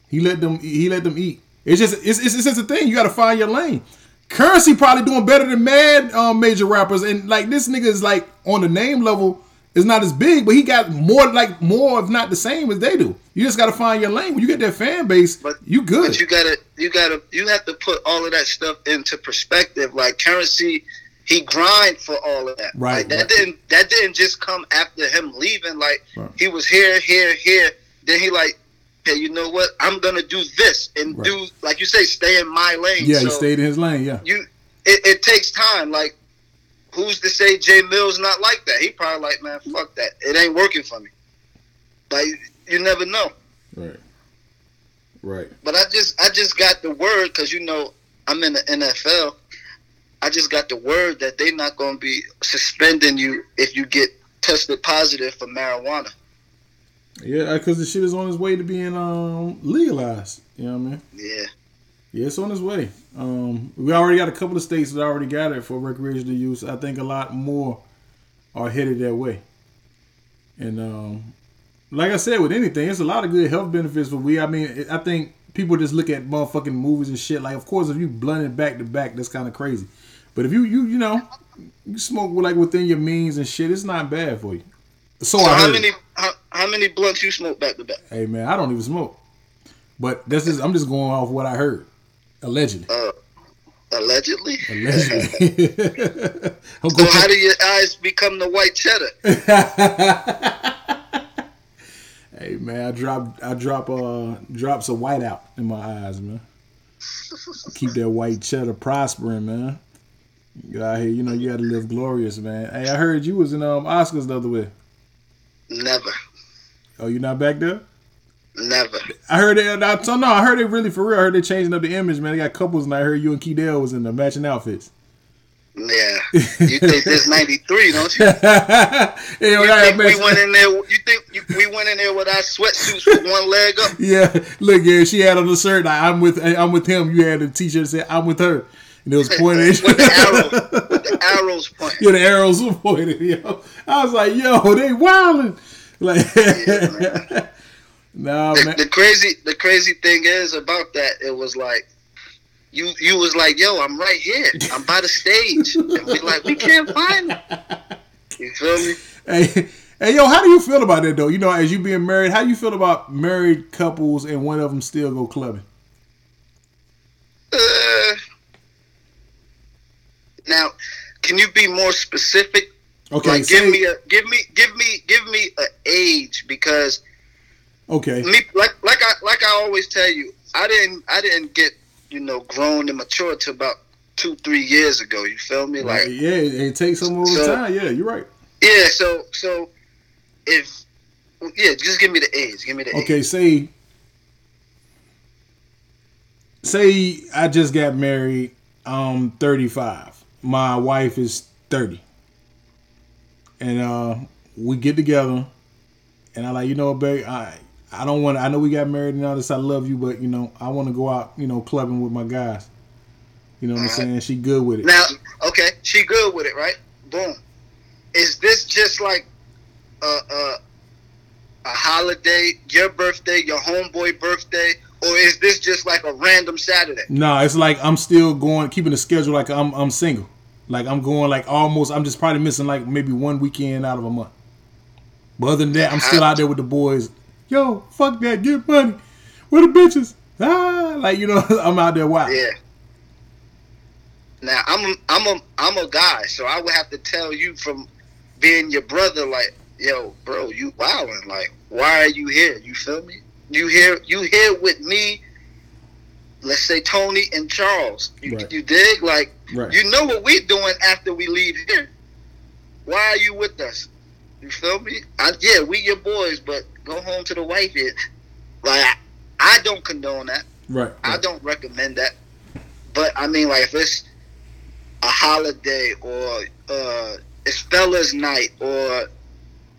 He let them. He let them eat. It's just. It's. It's, it's just a thing. You got to find your lane. Curren$y probably doing better than mad um, major rappers, and like this nigga is like on the name level is not as big, but he got more like more if not the same as they do. You just got to find your lane. When you get that fan base, But you good. But you gotta, you gotta, you have to put all of that stuff into perspective. Like Curren$y, he grind for all of that. Right, Like, that right. didn't that didn't just come after him leaving. Like Right. he was here, here, here. Then he like, hey, you know what? I'm gonna do this and Right. do like you say, stay in my lane. yeah, he stayed in his lane. Yeah, You, it, it takes time. Like, who's to say Jae Millz not like that? He probably like, man, fuck that. It ain't working for me. Like, you never know. right, right. But I just I just got the word because you know I'm in the NFL. I just got the word that they're not going to be suspending you if you get tested positive for marijuana. Yeah, because the shit is on its way to being um legalized. You know what I mean? Yeah, Yeah, it's on its way. Um, we already got a couple of states that already got it for recreational use. I think a lot more are headed that way. And um, like I said, with anything, it's a lot of good health benefits for we. I mean, I think people just look at motherfucking movies and shit. Like, of course, if you blunt it back to back, that's kind of crazy. But if you you you know you smoke like within your means and shit, it's not bad for you. So, So I how many how, how many blunts you smoke back to back? Hey man, I don't even smoke. But that's just I'm just going off what I heard. Allegedly. Uh, allegedly. Allegedly. So how do your eyes become the white cheddar? hey man, I drop I drop uh drops of white out in my eyes, man. Keep that white cheddar prospering, man. You out here, you know, you gotta live glorious, man. Hey, I heard you was in um Oscars the other way. Never, Oh, you not back there? Never. I heard it. I, so no, I heard it really for real. I heard they changing up the image, man. They got couples, and I heard you and Keydale was in the matching outfits. Yeah, you think this '93, don't you? yeah, You think we went in there? You think you, we went in there with our sweatsuits with one leg up? Yeah, look, yeah, she had on the shirt. Like, I'm with, I'm with him. You had a T-shirt that said, "I'm with her," and it was pointed. with the arrows, with the arrows pointing. yeah, the arrows were pointed. Yo, I was like, "Yo, they wilding." Like, nah, The, man. the crazy, the crazy thing is about that. It was like you, you was like, "Yo, I'm right here. I'm by the stage," and we like, we can't find him. You feel me? Hey, hey, yo, how do you feel about that though? You know, as you being married, how do you feel about married couples and one of them still go clubbing? Uh, now, can you be more specific? Okay, like, give me a, give me, give me, give me a age because okay, me like like I like I always tell you, I didn't I didn't get you know grown and mature till about two three years ago. You feel me? Like yeah, it, it takes some So- time. Yeah, you're right. yeah. So so if yeah, just give me the age. Give me the age. Okay, say say I just got married. I'm 35. My wife is 30. And uh we get together and I like, you know what, babe, I I don't want I know we got married and all this, I love you, but you know, I want to go out, you know, clubbing with my guys. You know what I'm saying? She good with it. Now, okay, she good with it, right? Boom. Is this just like a a, a holiday, your birthday, your homeboy birthday, or is this just like a random Saturday? No, it's like I'm still going, keeping the schedule like I'm I'm single. Like I'm going like almost. I'm just probably missing like maybe one weekend out of a month. But other than that, I'm still out there with the boys. Yo, fuck that, get money. Where the bitches? Ah, like you know, I'm out there wild. Yeah. Now I'm a, I'm a I'm a guy, so I would have to tell you from being your brother, like, yo, bro, you wilding. Like, why are you here? You feel me? You here? You here with me? let's say Tony and Charles. You, Right. you dig? Like Right. you know what we doing after we leave here. Why are you with us? You feel me? I, yeah, we your boys, but go home to the wife. Here. Like I, I don't condone that. Right. I don't recommend that. But I mean, like if it's a holiday or uh, it's fellas' night or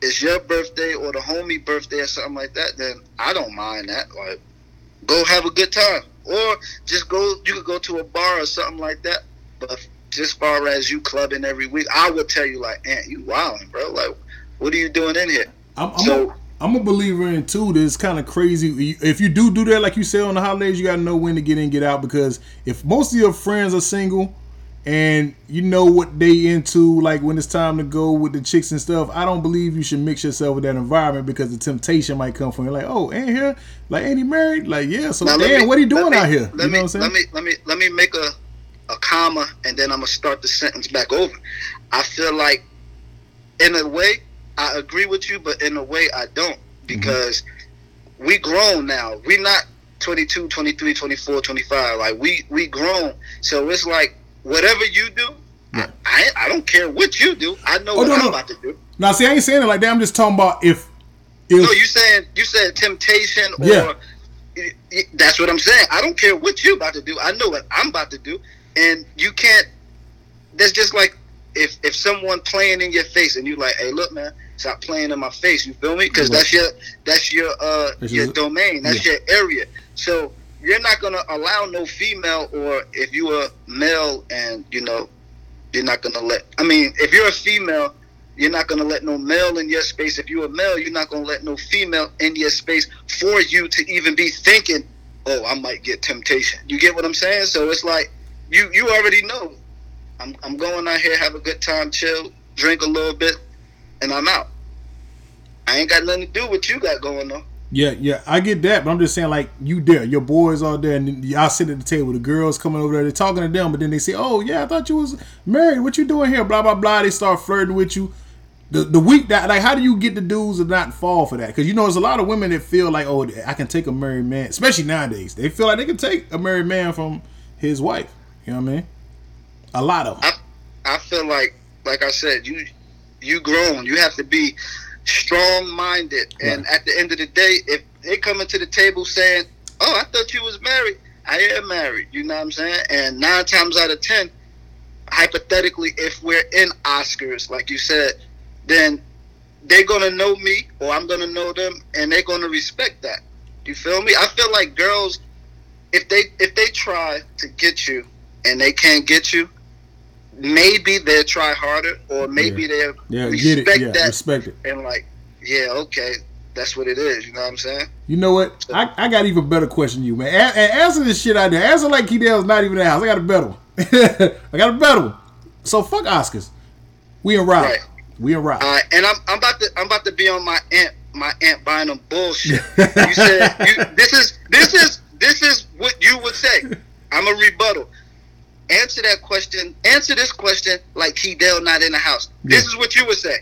it's your birthday or the homie birthday or something like that, then I don't mind that. Like, go have a good time, or just go. You could go to a bar or something like that. But just far as you clubbing every week, I would tell you like, Aunt, you wilding, bro. Like, what are you doing in here? I'm, I'm, So- I'm a believer in too. That it's kind of crazy. If you do do that, like you said on the holidays, you got to know when to get in, get out. Because if most of your friends are single, and you know what they into, like when it's time to go with the chicks and stuff, I don't believe you should mix yourself with that environment because the temptation might come from you. Like, oh, ain't here, like ain't he married? Like, yeah. So Now, damn, me- what he let doing me- out here? Let You know me, what I'm saying? Let me let me let me make a a comma and then I'm gonna start the sentence back over. I feel like in a way I agree with you, but in a way I don't mm-hmm. because we grown now. We not 22, 23, 24, 25. Like we we grown. So it's like whatever you do, Yeah. I I don't care what you do. I know Oh, what no, I'm no. about to do. now, see, I ain't saying it like that. I'm just talking about if, if No, you saying you said temptation or Yeah. that's what I'm saying. I don't care what you're about to do. I know what I'm about to do, and you can't. That's just like if if someone playing in your face and you like, hey, look, man, stop playing in my face. You feel me? Because that's your that's your uh That's your domain. That's your area. So you're not gonna allow no female, or if you are a male and you know, you're not gonna let. I mean, if you're a female you're not going to let no male in your space. If you're a male, you're not going to let no female in your space for you to even be thinking, oh, I might get temptation. You get what I'm saying? So it's like, you you already know. I'm, I'm going out here, have a good time, chill, drink a little bit, and I'm out. I ain't got nothing to do with what you got going on. Yeah, yeah, I get that, but I'm just saying, like, you there, your boys are there, and y'all sit at the table, the girls coming over there, they're talking to them, but then they say, oh, yeah, I thought you was married, what you doing here, blah, blah, blah, they start flirting with you. The, the week that, like, how do you get the dudes to not fall for that? Because, you know, there's a lot of women that feel like, oh, I can take a married man, especially nowadays. They feel like they can take a married man from his wife. You know what I mean? A lot of them. I, I feel like, like I said, you you grown. You have to be strong minded. And at the end of the day, if they coming to the table saying, "Oh, I thought you was married," I am married. You know what I'm saying? And nine times out of ten, hypothetically, if we're in Oscars, like you said, then they're gonna know me or I'm gonna know them, and they're gonna respect that. You feel me? I feel like girls, if they if they try to get you and they can't get you, maybe they'll try harder, or maybe Yeah. they'll Yeah, respect get it. Yeah, that respect it. and like, yeah, okay, that's what it is. You know what I'm saying? You know what? I, I got even better question than you, man. A- a- answer this shit out there. Answer like Keydale's not even in the house. I got a better one. I got a better one. So fuck Oscars. We in rock. Right. We in rock. Right, and I'm, I'm about to I'm about to be on my aunt my aunt buying them bullshit. You said you, this is this is this is what you would say. I'm a rebuttal. Answer that question. Answer this question like T Dell not in the house. This is what you would say.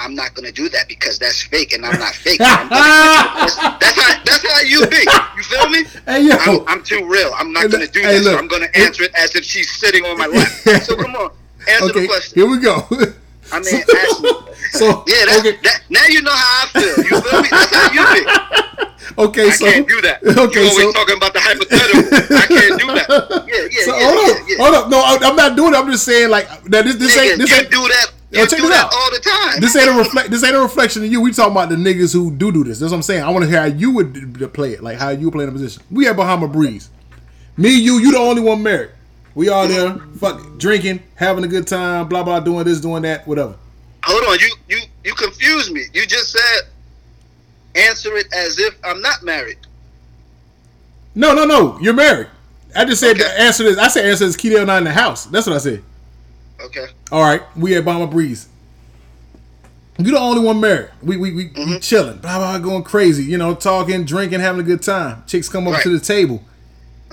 I'm not gonna do that because that's fake, and I'm not fake. I'm that's, that's how that's how you be. You feel me? Hey, yo. I'm, I'm too real. I'm not gonna do hey, this. look. I'm gonna answer it as if she's sitting on my lap. So come on, answer okay, the question. here we go. I mean, so Yeah, that's, okay, that, now you know how I feel. You feel me? That's how you be. Okay, I so can't do that. Okay, you always so talking about the hypothetical. I can't do that. Yeah, yeah, so yeah, hold yeah, up, yeah. hold up. No, I- I'm not doing it. I'm just saying like that. This, this ain't this you ain't do that. Yo, You check do this that out. all the time. this ain't a reflect. This ain't a reflection of you. We talking about the niggas who do do this. That's what I'm saying. I want to hear how you would play it, like how you play in the position. We at Bahama Breeze. Me, you, you the only one married. We all there, fuck, it, drinking, having a good time, blah blah, doing this, doing that, whatever. Hold on, you you you confuse me. You just said answer it as if I'm not married. No, no, no. You're married. I just said Okay. the answer is. I said answer is Keydale not in the house. That's what I said. Okay. All right, we at Bahama Breeze. You the only one married. We we we, Mm-hmm. we chilling, blah blah, going crazy. You know, talking, drinking, having a good time. Chicks come up Right. to the table.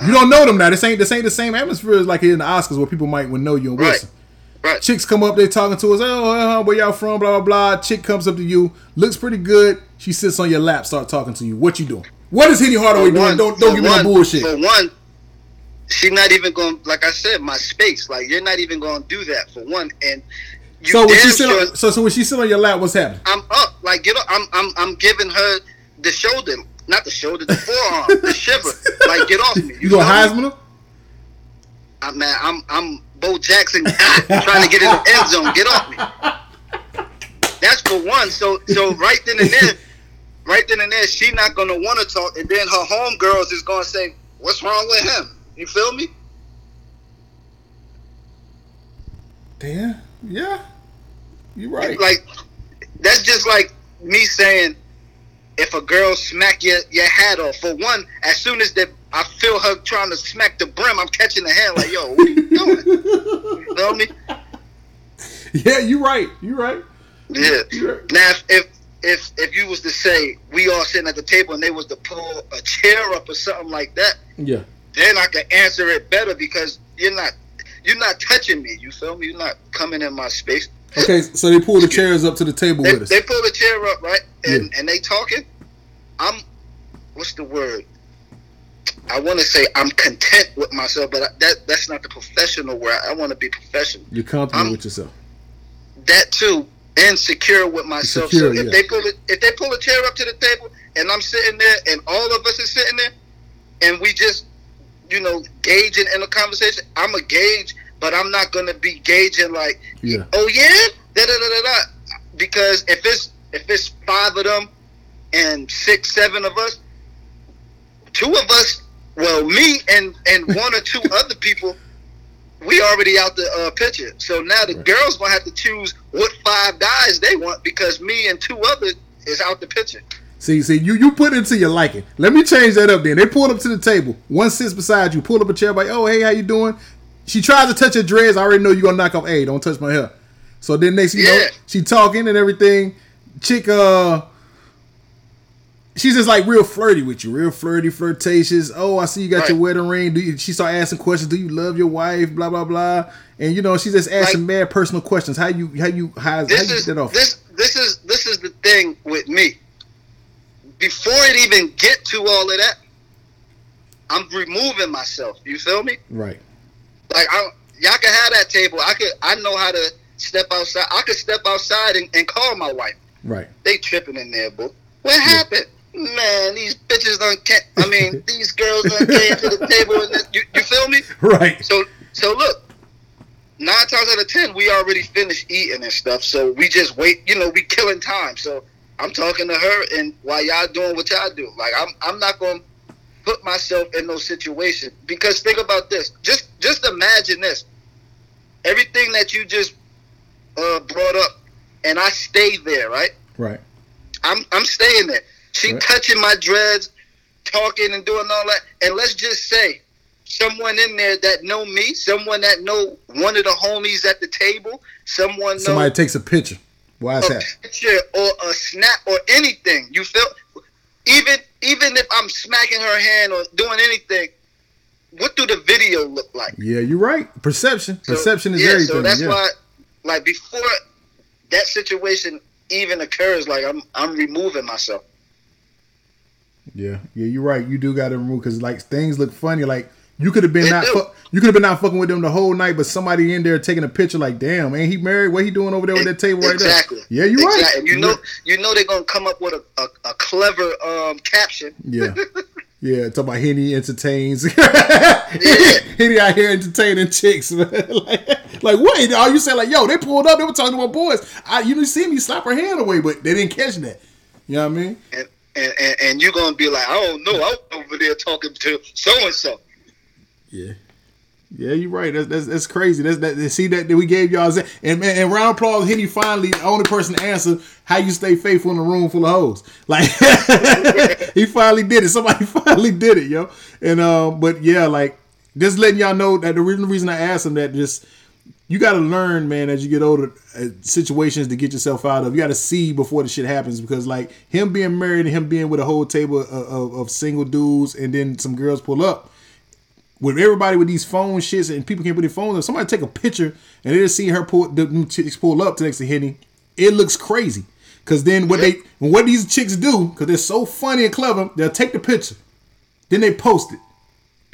You don't know them now. This ain't this ain't the same atmosphere as like in the Oscars where people might would know you and. Wilson. Right. Chicks come up, they talking to us. Oh, uh, where y'all from? Blah blah blah. Chick comes up to you, looks pretty good. She sits on your lap, start talking to you. What you doing? What is Hitty Hardaway For doing? one- Don't don't give me no one- bullshit. For one, she not even going. Like I said, my space. Like you're not even going to do that for one. And you So when she sit sure on, so so when she sit on your lap, what's happening? I'm up. Like get up. I'm I'm I'm giving her the shoulder, not the shoulder, the forearm, the shiver. Like get off me. You go feel me? Heisman her? I, man, I'm I'm Bo Jackson trying to get in the end zone. Get off me. That's for one. So so right then and there, right then and there, she not gonna want to talk, and then her homegirls is gonna say, "What's wrong with him?" You feel me? Yeah, yeah. You right. Like that's just like me saying, if a girl smack your your hat off. For one, as soon as that I feel her trying to smack the brim, I'm catching the hand like, "Yo, what are you doing?" you feel me? yeah, you right. You right. Yeah. Sure. Now, if, if if if you was to say we all sitting at the table and they was to pull a chair up or something like that, Yeah. then I could answer it better because you're not you're not touching me. You feel me? You're not coming in my space. Okay, so they pull the chairs up to the table They, with us. they pull the chair up, right? And Yeah. and they talking. I'm what's the word? I want to say I'm content with myself, but I, that that's not the professional word. I want to be professional. You're comfortable I'm- um, with yourself. that too and secure with myself. Secure, so if yeah. they pull it, if they pull a chair up to the table and I'm sitting there and all of us are sitting there and we just you know gauging in a conversation, I'm a gauge, but I'm not gonna be gauging like, Yeah. oh yeah, da da da da da, because if it's if it's five of them and six seven of us, two of us, well me and and one or two other people we already out the uh, picture. So now the Right. girls gonna have to choose what five guys they want because me and two others is out the picture. See, see, you you put it to your liking. Let me change that up. Then they pull up to the table. One sits beside you. Pull up a chair. Like, oh hey, how you doing? She tries to touch her dreads. I already know you gonna knock off. Hey, don't touch my hair. So then next, you know, Yeah. she talking and everything. Chick, uh, she's just like real flirty with you, real flirty, flirtatious. Oh, I see you got Right. your wedding ring. Do you? She start asking questions. Do you love your wife? Blah blah blah. And you know, she's just asking Like- mad personal questions. How you how you how, how you This get is that off? this this is this is the thing with me. Before it even get to all of that, I'm removing myself. You feel me? Right. Like I, y'all can have that table. I could. I know how to step outside. I could step outside and, and call my wife. Right. They tripping in there, boo. What happened? Man, these bitches don't. I mean, these girls don't came to the table and you, you feel me? Right. So, so look, nine times out of ten, we already finished eating and stuff. So we just wait. You know, we killing time. So I'm talking to her, and while y'all doing what y'all do, like I'm, I'm not gonna put myself in those situations because think about this. Just, just imagine this. Everything that you just uh, brought up, and I stay there, right? Right. I'm I'm staying there. She Right. touching my dreads, talking and doing all that. And let's just say someone in there that know me, someone that know one of the homies at the table, someone know Somebody takes a picture. Why is a that? picture or a snap or anything. You feel even even if I'm smacking her hand or doing anything, what do the video look like? Yeah, you're right. Perception. So, Perception is yeah, everything. So that's yeah. why, like before that situation even occurs, like I'm I'm removing myself. Yeah, yeah, you're right. You do got to remove because like things look funny. Like you could have been They not fuck, you could have been not fucking with them the whole night, but somebody in there taking a picture. Like, damn, ain't he married? What he doing over there with that table right exactly. there? Yeah, you're exactly. right. You know, you know they're gonna come up with a, a, a clever um, caption. Yeah. Yeah, talk about Henny entertains. Henny out here entertaining chicks, man. like, like what? Are you saying like, yo, they pulled up, they were talking to my boys. I you didn't see me slap her hand away, but they didn't catch that. You know what I mean? And, and, and, and you're gonna be like, I don't know, I was over there talking to so and so. Yeah. Yeah, you're right. That's that's, that's crazy. That's that. See that, that we gave y'all, and and, and round applause. Henny finally the only person to answer how you stay faithful in a room full of hoes. Like he finally did it. Somebody finally did it, yo. And um, but yeah, like just letting y'all know that the reason reason I asked him that just you got to learn, man, as you get older, uh, situations to get yourself out of. You got to see before the shit happens because, like, him being married and him being with a whole table of, of, of single dudes, and then some girls pull up with everybody with these phone shits, and people can't put their phones up. Somebody take a picture and they just see her pull the chicks pull up to next to Henny. It looks crazy because then what they what these chicks do because they're so funny and clever, they'll take the picture, then they post it.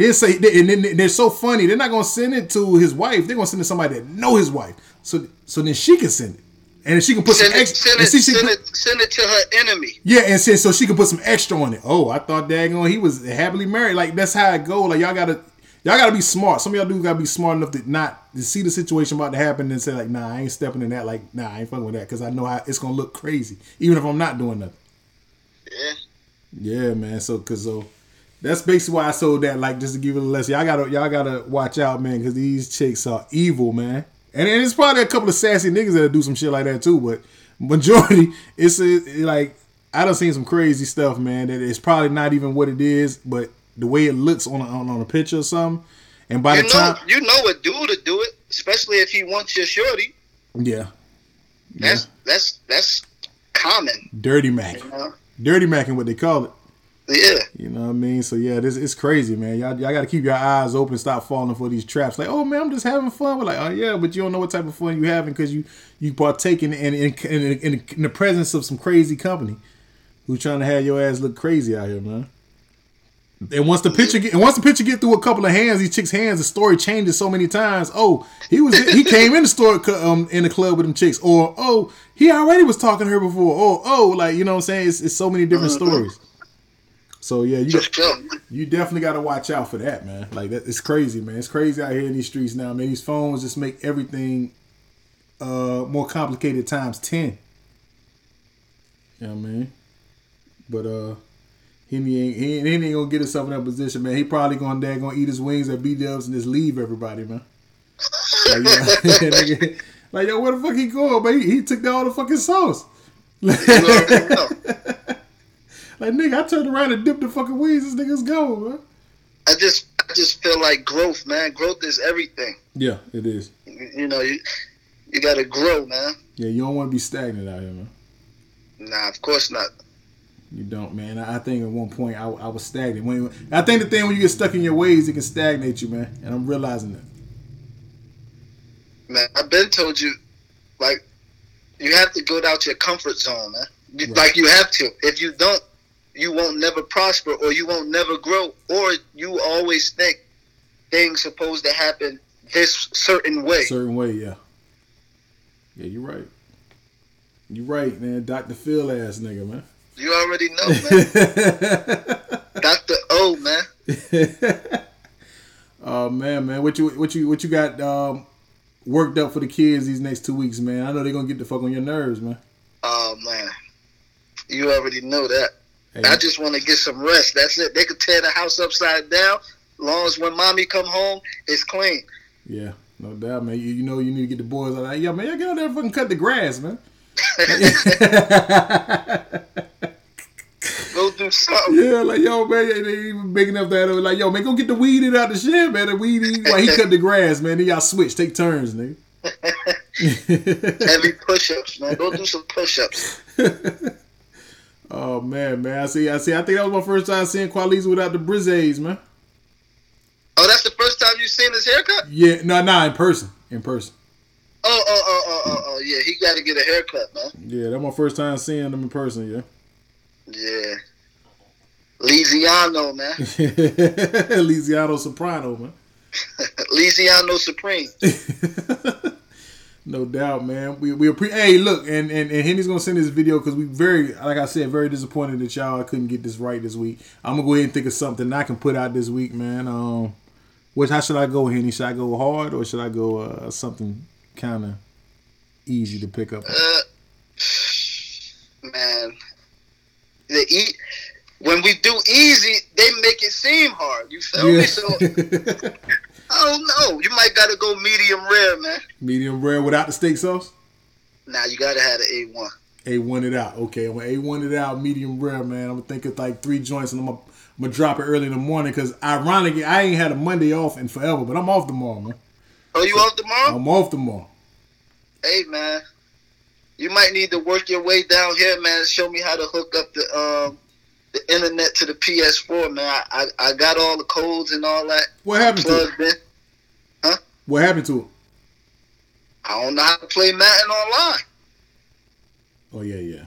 They say, and then they're so funny. They're not gonna send it to his wife. They're gonna send it to somebody that know his wife. So, so then she can send it, and then she can put Send some it, extra. send, it, see, send, put- it, send it to her enemy. yeah, and say, so she can put some extra on it. Oh, I thought daggone he was happily married. Like that's how it go. Like y'all gotta, y'all gotta be smart. Some of y'all do gotta be smart enough to not to see the situation about to happen and say like, nah, I ain't stepping in that. Like, nah, I ain't fucking with that because I know how it's gonna look crazy, even if I'm not doing nothing. Yeah. Yeah, man. So, cause so that's basically why I sold that. Like, just to give it a lesson, y'all gotta y'all gotta watch out, man, because these chicks are evil, man. And, and it's probably a couple of sassy niggas that do some shit like that too, but majority, it's a, like I done seen some crazy stuff, man. That it's probably not even what it is, but the way it looks on a, on, on a picture or something. And by You the know, time, you know a dude to do it, especially if he wants your shorty. yeah, That's that's that's common. dirty Mac, You know? dirty Mac, and what they call it. Yeah. You know what I mean? So yeah, this it's crazy, man. Y'all, y'all got to keep your eyes open, stop falling for these traps. Like, oh man, I'm just having fun. We're like, oh yeah, but you don't know what type of fun you having because you you partake in in, in, in, in the presence of some crazy company who's trying to have your ass look crazy out here, man. And once the picture get and once the picture get through a couple of hands, these chicks' hands, the story changes so many times. Oh, he was he came in the store um in the club with them chicks, or oh he already was talking to her before, or oh like you know what I'm saying? It's, it's so many different stories. So yeah, you you definitely got to watch out for that, man. Like that, it's crazy, man. It's crazy out here in these streets now, man. These phones just make everything uh more complicated times ten. You know what I mean? But uh, he ain't he ain't, he ain't gonna get himself in that position, man. He probably gonna dad gonna eat his wings at B Dubs and just leave everybody, man. Like, like, yo, where the fuck he going, man? He, he took down all the fucking sauce. You already know. Like nigga, I turned around and dipped the fucking weeds. This nigga's gone, man. I just I just feel like growth, man. Growth is everything. Yeah, it is. You, know, you you gotta grow, man. Yeah, you don't want to be stagnant out here, man. Nah, of course not. You don't, man. I think at one point I, I was stagnant. When I think the thing when you get stuck in your ways, it can stagnate you, man. And I'm realizing that. Man, I've been told you, like, you have to get out your comfort zone, man. You, Right. Like you have to. If you don't, you won't never prosper, or you won't never grow, or you always think things supposed to happen this certain way. certain way, yeah. Yeah, you're right. You're right, man. Dr. Phil ass nigga, man. You already know, man. Doctor O, man. oh man, man. What you what you what you got um worked up for the kids these next two weeks, man? I know they're gonna get the fuck on your nerves, man. Oh man, you already know that. Hey, I just want to get some rest. That's it. They could tear the house upside down. Long as when mommy come home, it's clean. yeah, no doubt, man. You, you know you need to get the boys out. Like, yeah, man, y'all get out there and fucking cut the grass, man. Go do something. Yeah, like yo, man, they ain't even big enough that like yo, man, go get the weed in out the shed, man. The weed while he cut the grass, man. Then y'all switch, take turns, nigga. Heavy push-ups, man. Go do some push-ups. oh man, man, I see, I see. I think that was my first time seeing Qualies without the brizzes, man. Oh, that's the first time you seen his haircut? Yeah, no, nah, in person, in person. Oh, oh, oh, oh, oh, oh. Yeah, he got to get a haircut, man. Yeah, that's my first time seeing him in person. Yeah, Yeah. Lisiano, man. Lisiano Soprano, man. Lisiano Supreme. No doubt, man. We we appre- Hey, look, and and, and Henny's gonna send this video because we very, like I said, very disappointed that y'all couldn't get this right this week. I'm gonna go ahead and think of something I can put out this week, man. Um, which how should I go, Henny? Should I go hard or should I go uh, something kind of easy to pick up? Uh, man, the e- when we do easy, they make it seem hard. You feel me? So I don't know. You might gotta go medium rare, man. Medium rare without the steak sauce. Now you gotta have the A one. A one it out. Okay, gonna A one it out, medium rare, man. I'm gonna think it's like three joints, and I'm gonna, I'm gonna drop it early in the morning. Cause ironically, I ain't had a Monday off in forever, but I'm off tomorrow, man. Oh, you off tomorrow? I'm off tomorrow. hey, man. You might need to work your way down here, man. Show me how to hook up the um the internet to the PS4, man. I I, I got all the codes and all that What happened to it? in. What happened to it? I don't know how to play Madden online. Oh yeah, yeah.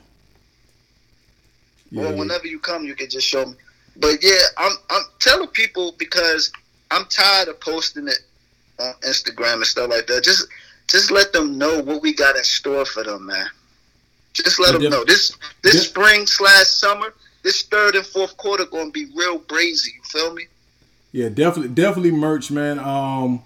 Yeah, yeah. whenever you come, you can just show me. But yeah, I'm I'm telling people because I'm tired of posting it on Instagram and stuff like that. Just just let them know what we got in store for them, man. Just let them know this this spring slash summer, this third and fourth quarter gonna be real brazy. You feel me? Yeah, definitely, definitely merch, man. Um,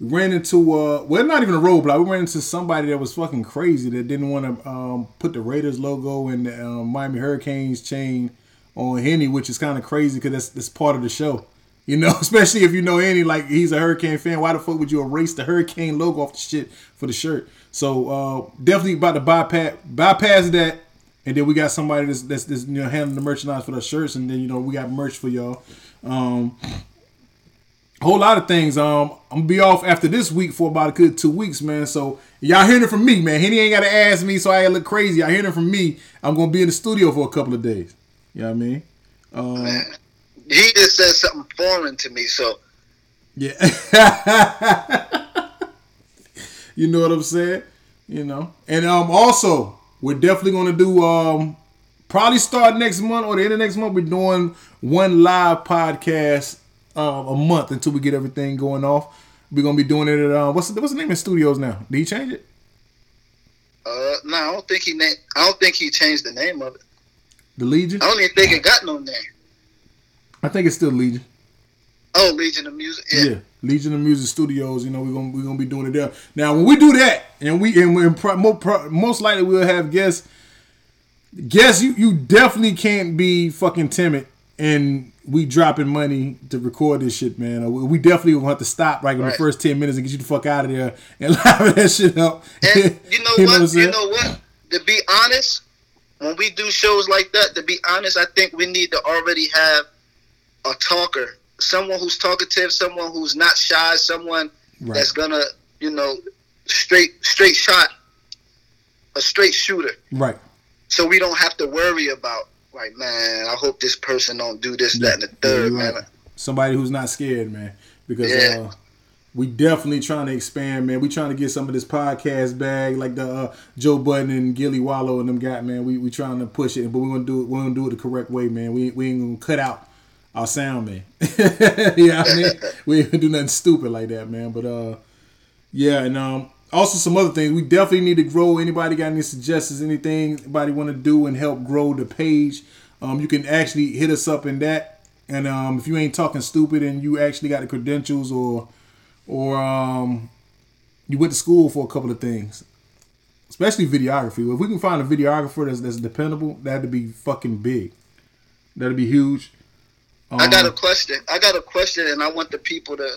we ran into uh, well, not even a roadblock. We ran into somebody that was fucking crazy that didn't want to um put the Raiders logo and the um, Miami Hurricanes chain on Henny, which is kind of crazy because that's that's part of the show. You know, especially if you know any, like he's a Hurricane fan. Why the fuck would you erase the Hurricane logo off the shit for the shirt? So uh, definitely about to bypass bypass that. And then we got somebody that's, that's, that's you know handling the merchandise for the shirts, and then you know we got merch for y'all. Um, whole lot of things. Um, I'm gonna be off after this week for about a good two weeks, man. So y'all hearing it from me, man. Henny ain't gotta ask me, so I ain't look crazy. Y'all hearing it from me. I'm gonna be in the studio for a couple of days. You know what I mean? Um, He just said something foreign to me, so yeah. you know what I'm saying? You know. And um also, we're definitely gonna do um probably start next month or the end of next month, we're doing one live podcast um, a month until we get everything going off. We're gonna be doing it at um, what's the, what's the name of studios now? Did he change it? uh no, I don't think he na- I don't think he changed the name of it. The Legion? I don't even think it got no name. I think it's still Legion. Oh, Legion of Music. Yeah. Yeah, Legion of Music Studios. You know, we're gonna we're gonna be doing it there. Now, when we do that, and we and we pro, mo- pro, most likely we'll have guests. Guess you you definitely can't be fucking timid and we dropping money to record this shit, man. Uh, We definitely gonna have to stop like in the first ten minutes and get you the fuck out of there and live that shit up. And you know I'm what? you know what? To be honest, when we do shows like that, to be honest, I think we need to already have a talker, someone who's talkative, someone who's not shy, someone Right. that's gonna, you know, straight straight shot, a straight shooter. Right. So we don't have to worry about like, man, I hope this person don't do this, that, and the third, man. right. Somebody who's not scared, man. Because Yeah. uh, we definitely trying to expand, man. We trying to get some of this podcast bag, like the uh, Joe Budden and Gillie Wallo and them got, man. We we trying to push it, but we're gonna do it. We're gonna do it the correct way, man. We we ain't gonna cut out our sound, man. yeah, I mean, we do nothing stupid like that, man. But uh, yeah, and um, also some other things. We definitely need to grow. Anybody got any suggestions? Anything anybody want to do and help grow the page? Um, you can actually hit us up in that. And um, if you ain't talking stupid and you actually got the credentials or or um, you went to school for a couple of things, especially videography. If we can find a videographer that's that's dependable, that'd be fucking big. That'd be huge. Um, I got a question. I got a question, and I want the people to,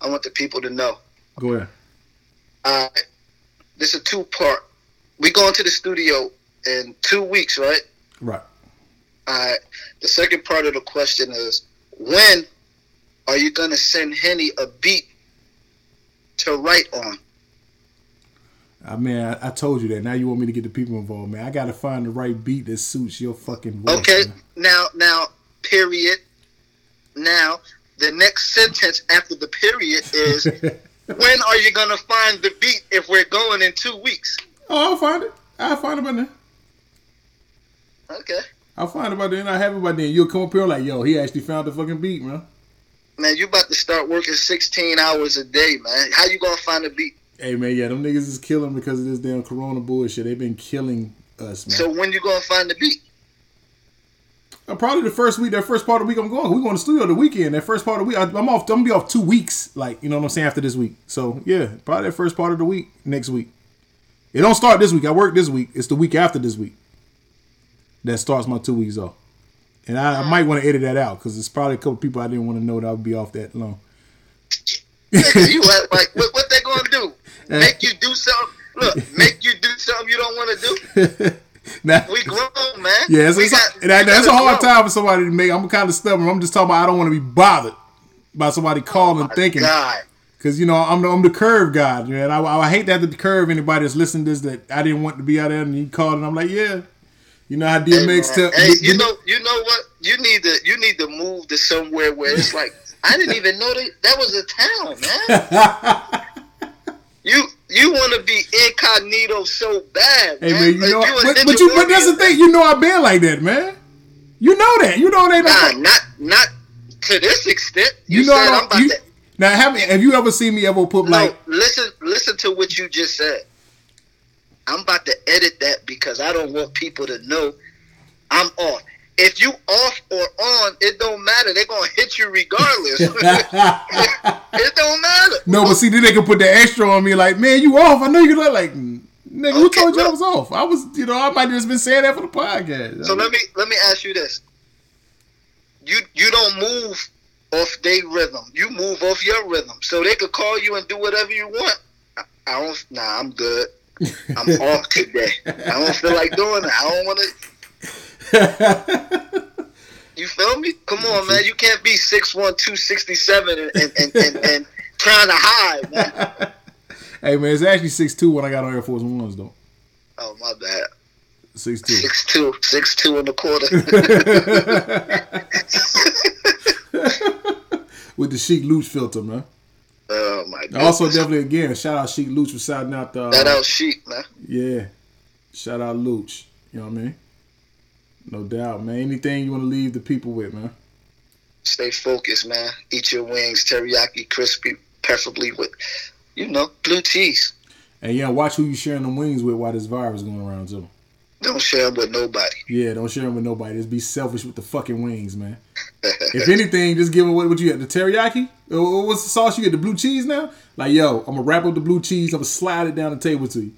I want the people to know. go ahead. Uh, this is a two part. We going to the studio in two weeks, right? Right. Uh, the second part of the question is when are you gonna send Henny a beat to write on? I mean, I, I told you that. Now you want me to get the people involved, man. I gotta find the right beat that suits your fucking voice. Okay, man. now now period. Now the next sentence after the period is when are you gonna find the beat if we're going in two weeks? Oh, I'll find it. I'll find it by then. Okay. I'll find it by then. I have it by then. You'll come up here like, yo, he actually found the fucking beat, man. Man, you about to start working sixteen hours a day, man. How you gonna find a beat? Hey man, yeah, them niggas is killing because of this damn corona bullshit. They've been killing us, man. So when you gonna find the beat? Uh, probably the first week, that first part of the week I'm going. We going to studio the weekend. That first part of the week, I, I'm off. I'm gonna be off two weeks. Like you know what I'm saying after this week. So yeah, probably that first part of the week next week. It don't start this week. I work this week. It's the week after this week. That starts my two weeks off. And I, I might want to edit that out because it's probably a couple people I didn't want to know that I would be off that long. You like what, what they gonna do? Make you do something? Look, make you do something you don't want to do? Now, We grown, man. Yeah, it's, it's- got- that- that's a hard grow. time for somebody to make. I'm kind of stubborn. I'm just talking about I don't want to be bothered by somebody calling thinking God, because you know I'm the, I'm the curve guy, man. I, I hate have to curve anybody that's listening to this that I didn't want to be out there and he called and I'm like, yeah, you know how hey, DMX man. tell Hey, you know, you know what? You need to, you need to move to somewhere where it's like I didn't even know that that was a town, man. you, you want to be incognito so bad, Hey man. man, you know, a but, but you but that's the thing. You know I've been like that, man. You know that. You know they Nah, not, not. to this extent. You, You, know, said I'm about you, to. now have have you ever seen me ever put No, like? listen, listen to what you just said. I'm about to edit that because I don't want people to know I'm off. If you off or on, it don't matter. They're gonna hit you regardless. it don't matter. No, but see, then they can put the extra on me, like, man, you off. I know you look like, nigga, who Okay, told you I was off? I was, you know, I might have just been saying that for the podcast. So let me let me ask you this. You you don't move off their rhythm. You move off your rhythm. So they could call you and do whatever you want. I, I don't nah, I'm good. I'm off today. I don't feel like doing it. I don't wanna You feel me? Come on, man. You can't be 6'1", 267 and and, and, and, and trying to hide, man. hey, man, it's actually six two when I got on Air Force Ones, though. Oh my bad. Six two. Six two, six two and a quarter. With the Chic Luch filter, man. oh my god. Also, definitely again, shout out Chic Luch for signing out the. Shout out sheet, man. Yeah. Shout out Luch. You know what I mean? No doubt, man. Anything you want to leave the people with, man? Stay focused, man. Eat your wings, teriyaki, crispy, preferably with, you know, blue cheese. And yeah, watch who you sharing them wings with while this virus going around too. Don't share them with nobody. Yeah, don't share them with nobody. Just be selfish with the fucking wings, man. if anything, just give them what, what you get. The teriyaki? What's the sauce you get? The blue cheese now? Like, yo, I'm gonna wrap up the blue cheese. I'm gonna slide it down the table to you.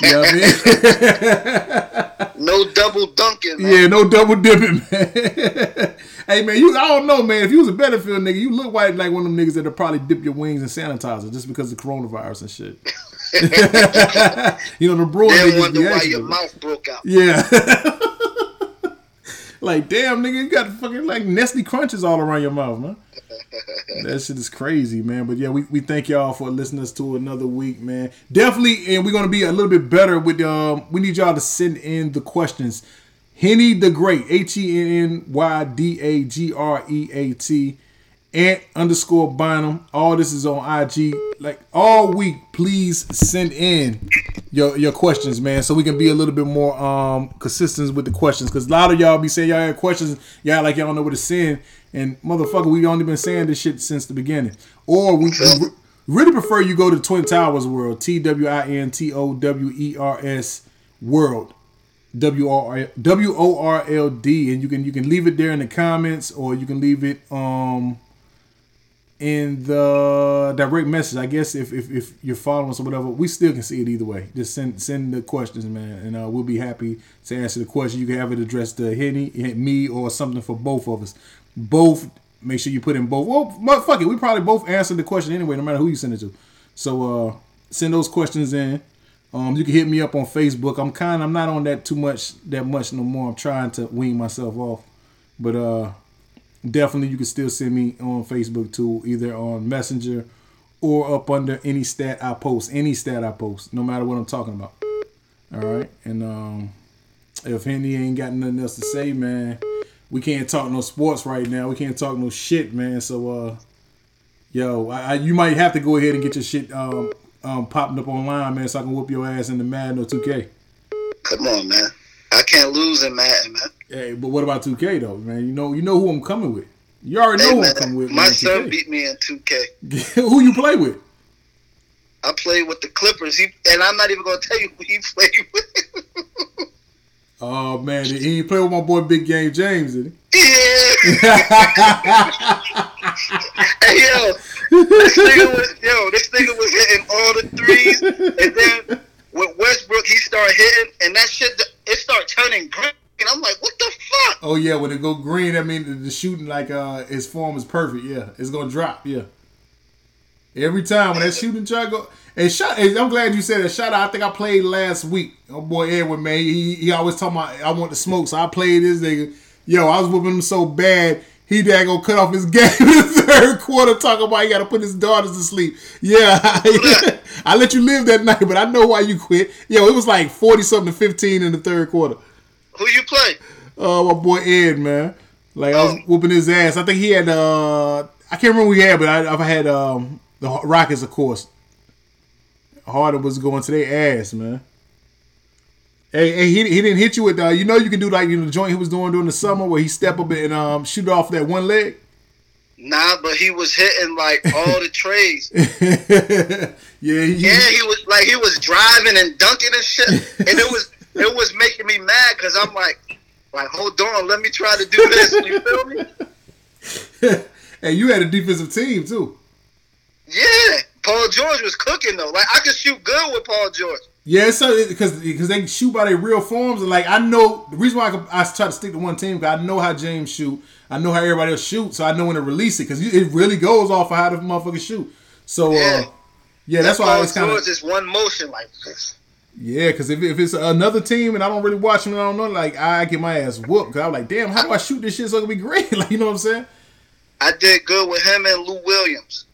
You know what I mean? No double dunking, man. yeah, no double dipping, man. hey, man, you I don't know, man. If you was a Benefield nigga, you look white like one of them niggas that'll probably dip your wings in sanitizer just because of coronavirus and shit. you know the Then niggas wonder why your mouth broke out. Yeah. Like, damn, nigga, you got fucking like Nestle crunches all around your mouth, man. That shit is crazy, man. But yeah, we, we thank y'all for listening to another week, man. Definitely, and we're gonna be a little bit better with um. We need y'all to send in the questions. Henny the Great, H E N N Y D A G R E A T, Ant underscore Bynum. All this is on IG. Like all week, please send in your your questions, man, so we can be a little bit more um consistent with the questions. Cause a lot of y'all be saying y'all have questions, y'all like y'all don't know what to send, and motherfucker, we only been saying this shit since the beginning. Or we, we really prefer you go to Twin Towers World, T W I N T O W E R S World. W R W O R L D, and you can you can leave it there in the comments, or you can leave it um in the direct message. I guess if if, if you're following us or whatever, we still can see it either way. Just send send the questions, man, and uh, we'll be happy to answer the question. You can have it addressed to Henny, me, or something for both of us. Both. Make sure you put in both. Well, fuck it. We probably both answer the question anyway, no matter who you send it to. So uh send those questions in. Um, you can hit me up on Facebook. I'm kind. I'm not on that too much. That much no more. I'm trying to wean myself off. But uh, definitely you can still send me on Facebook too, either on Messenger or up under any stat I post. Any stat I post, no matter what I'm talking about. All right. And um, if Henny ain't got nothing else to say, man, we can't talk no sports right now. We can't talk no shit, man. So uh, yo, I, I, you might have to go ahead and get your shit um, um popping up online, man, so I can whoop your ass in the Madden or 2K. Come on, man. I can't lose in Madden, man. Hey, but what about 2K though, man? You know, you know who I'm coming with. You already know who I'm coming with. my son 2K. beat me in 2K. who you play with? I played with the Clippers. He and I'm not even gonna tell you who he played with. Oh man, he ain't play with my boy Big Game James, did he? yeah. hey yo, this nigga was yo, this nigga was hitting all the threes, and then with Westbrook he started hitting, and that shit it started turning green. And I'm like, what the fuck? Oh yeah, when it go green, I mean the- shooting like uh his form is perfect. Yeah, it's gonna drop. Yeah. Every time when that shooting try go and shot, and I'm glad you said that. Shout out. I think I played last week. Oh boy, Edwin man, he, he always talking about I want the smoke, so I played this nigga. Yo, I was whooping him so bad. He dad gonna cut off his game in the third quarter. Talking about he got to put his daughters to sleep. Yeah, I let you live that night, but I know why you quit. Yo, it was like forty something to fifteen in the third quarter. Who you play? Oh, my boy Ed, man. Like I was Oh. whooping his ass. I think he had uh I can't remember who he had, but I, I had um the Rockets, of course. Harden was going to their ass, man. Hey, hey, he, he didn't hit you with uh you know you can do like you know the joint he was doing during the summer where he step up and um shoot off that one leg. Nah, but he was hitting like all the trays. yeah, he, Yeah, he was like he was driving and dunking and shit, and it was it was making me mad because I'm like, like hold on, let me try to do this. You feel me? and you had a defensive team too. Yeah, Paul George was cooking though. Like I could shoot good with Paul George. Yeah, so because because they shoot by their real forms, and like I know the reason why I, could, I try to stick to one team because I know how James shoot, I know how everybody else shoot, so I know when to release it because it really goes off of how the motherfuckers shoot. So uh, Yeah. yeah, that's why I was kind of is one motion like. this. yeah, because if, if it's another team and I don't really watch them, and I don't know, like I get my ass whooped because I'm like, damn, how do I shoot this shit so it can be great? like you know what I'm saying? I did good with him and Lou Williams.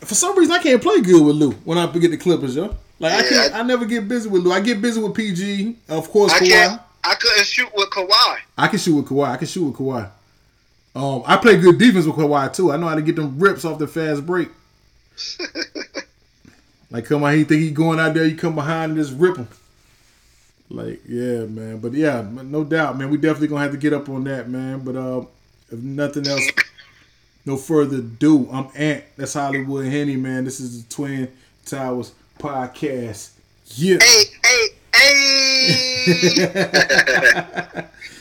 For some reason, I can't play good with Lou when I get the Clippers, yo. Like I can't, I- I, never get busy with Lou. I get busy with PG, of course. I Kawhi. I couldn't shoot with Kawhi. I can shoot with Kawhi. I can shoot with Kawhi. Um, I play good defense with Kawhi too. I know how to get them rips off the fast break. like come on, he think he going out there, you come behind and just rip him. Like yeah, man. But yeah, no doubt, man. We definitely gonna have to get up on that, man. But uh, if nothing else, no further ado, I'm Ant. That's Hollywood Henny, man. This is the Twin Towers podcast. Yeah. Hey, hey, hey!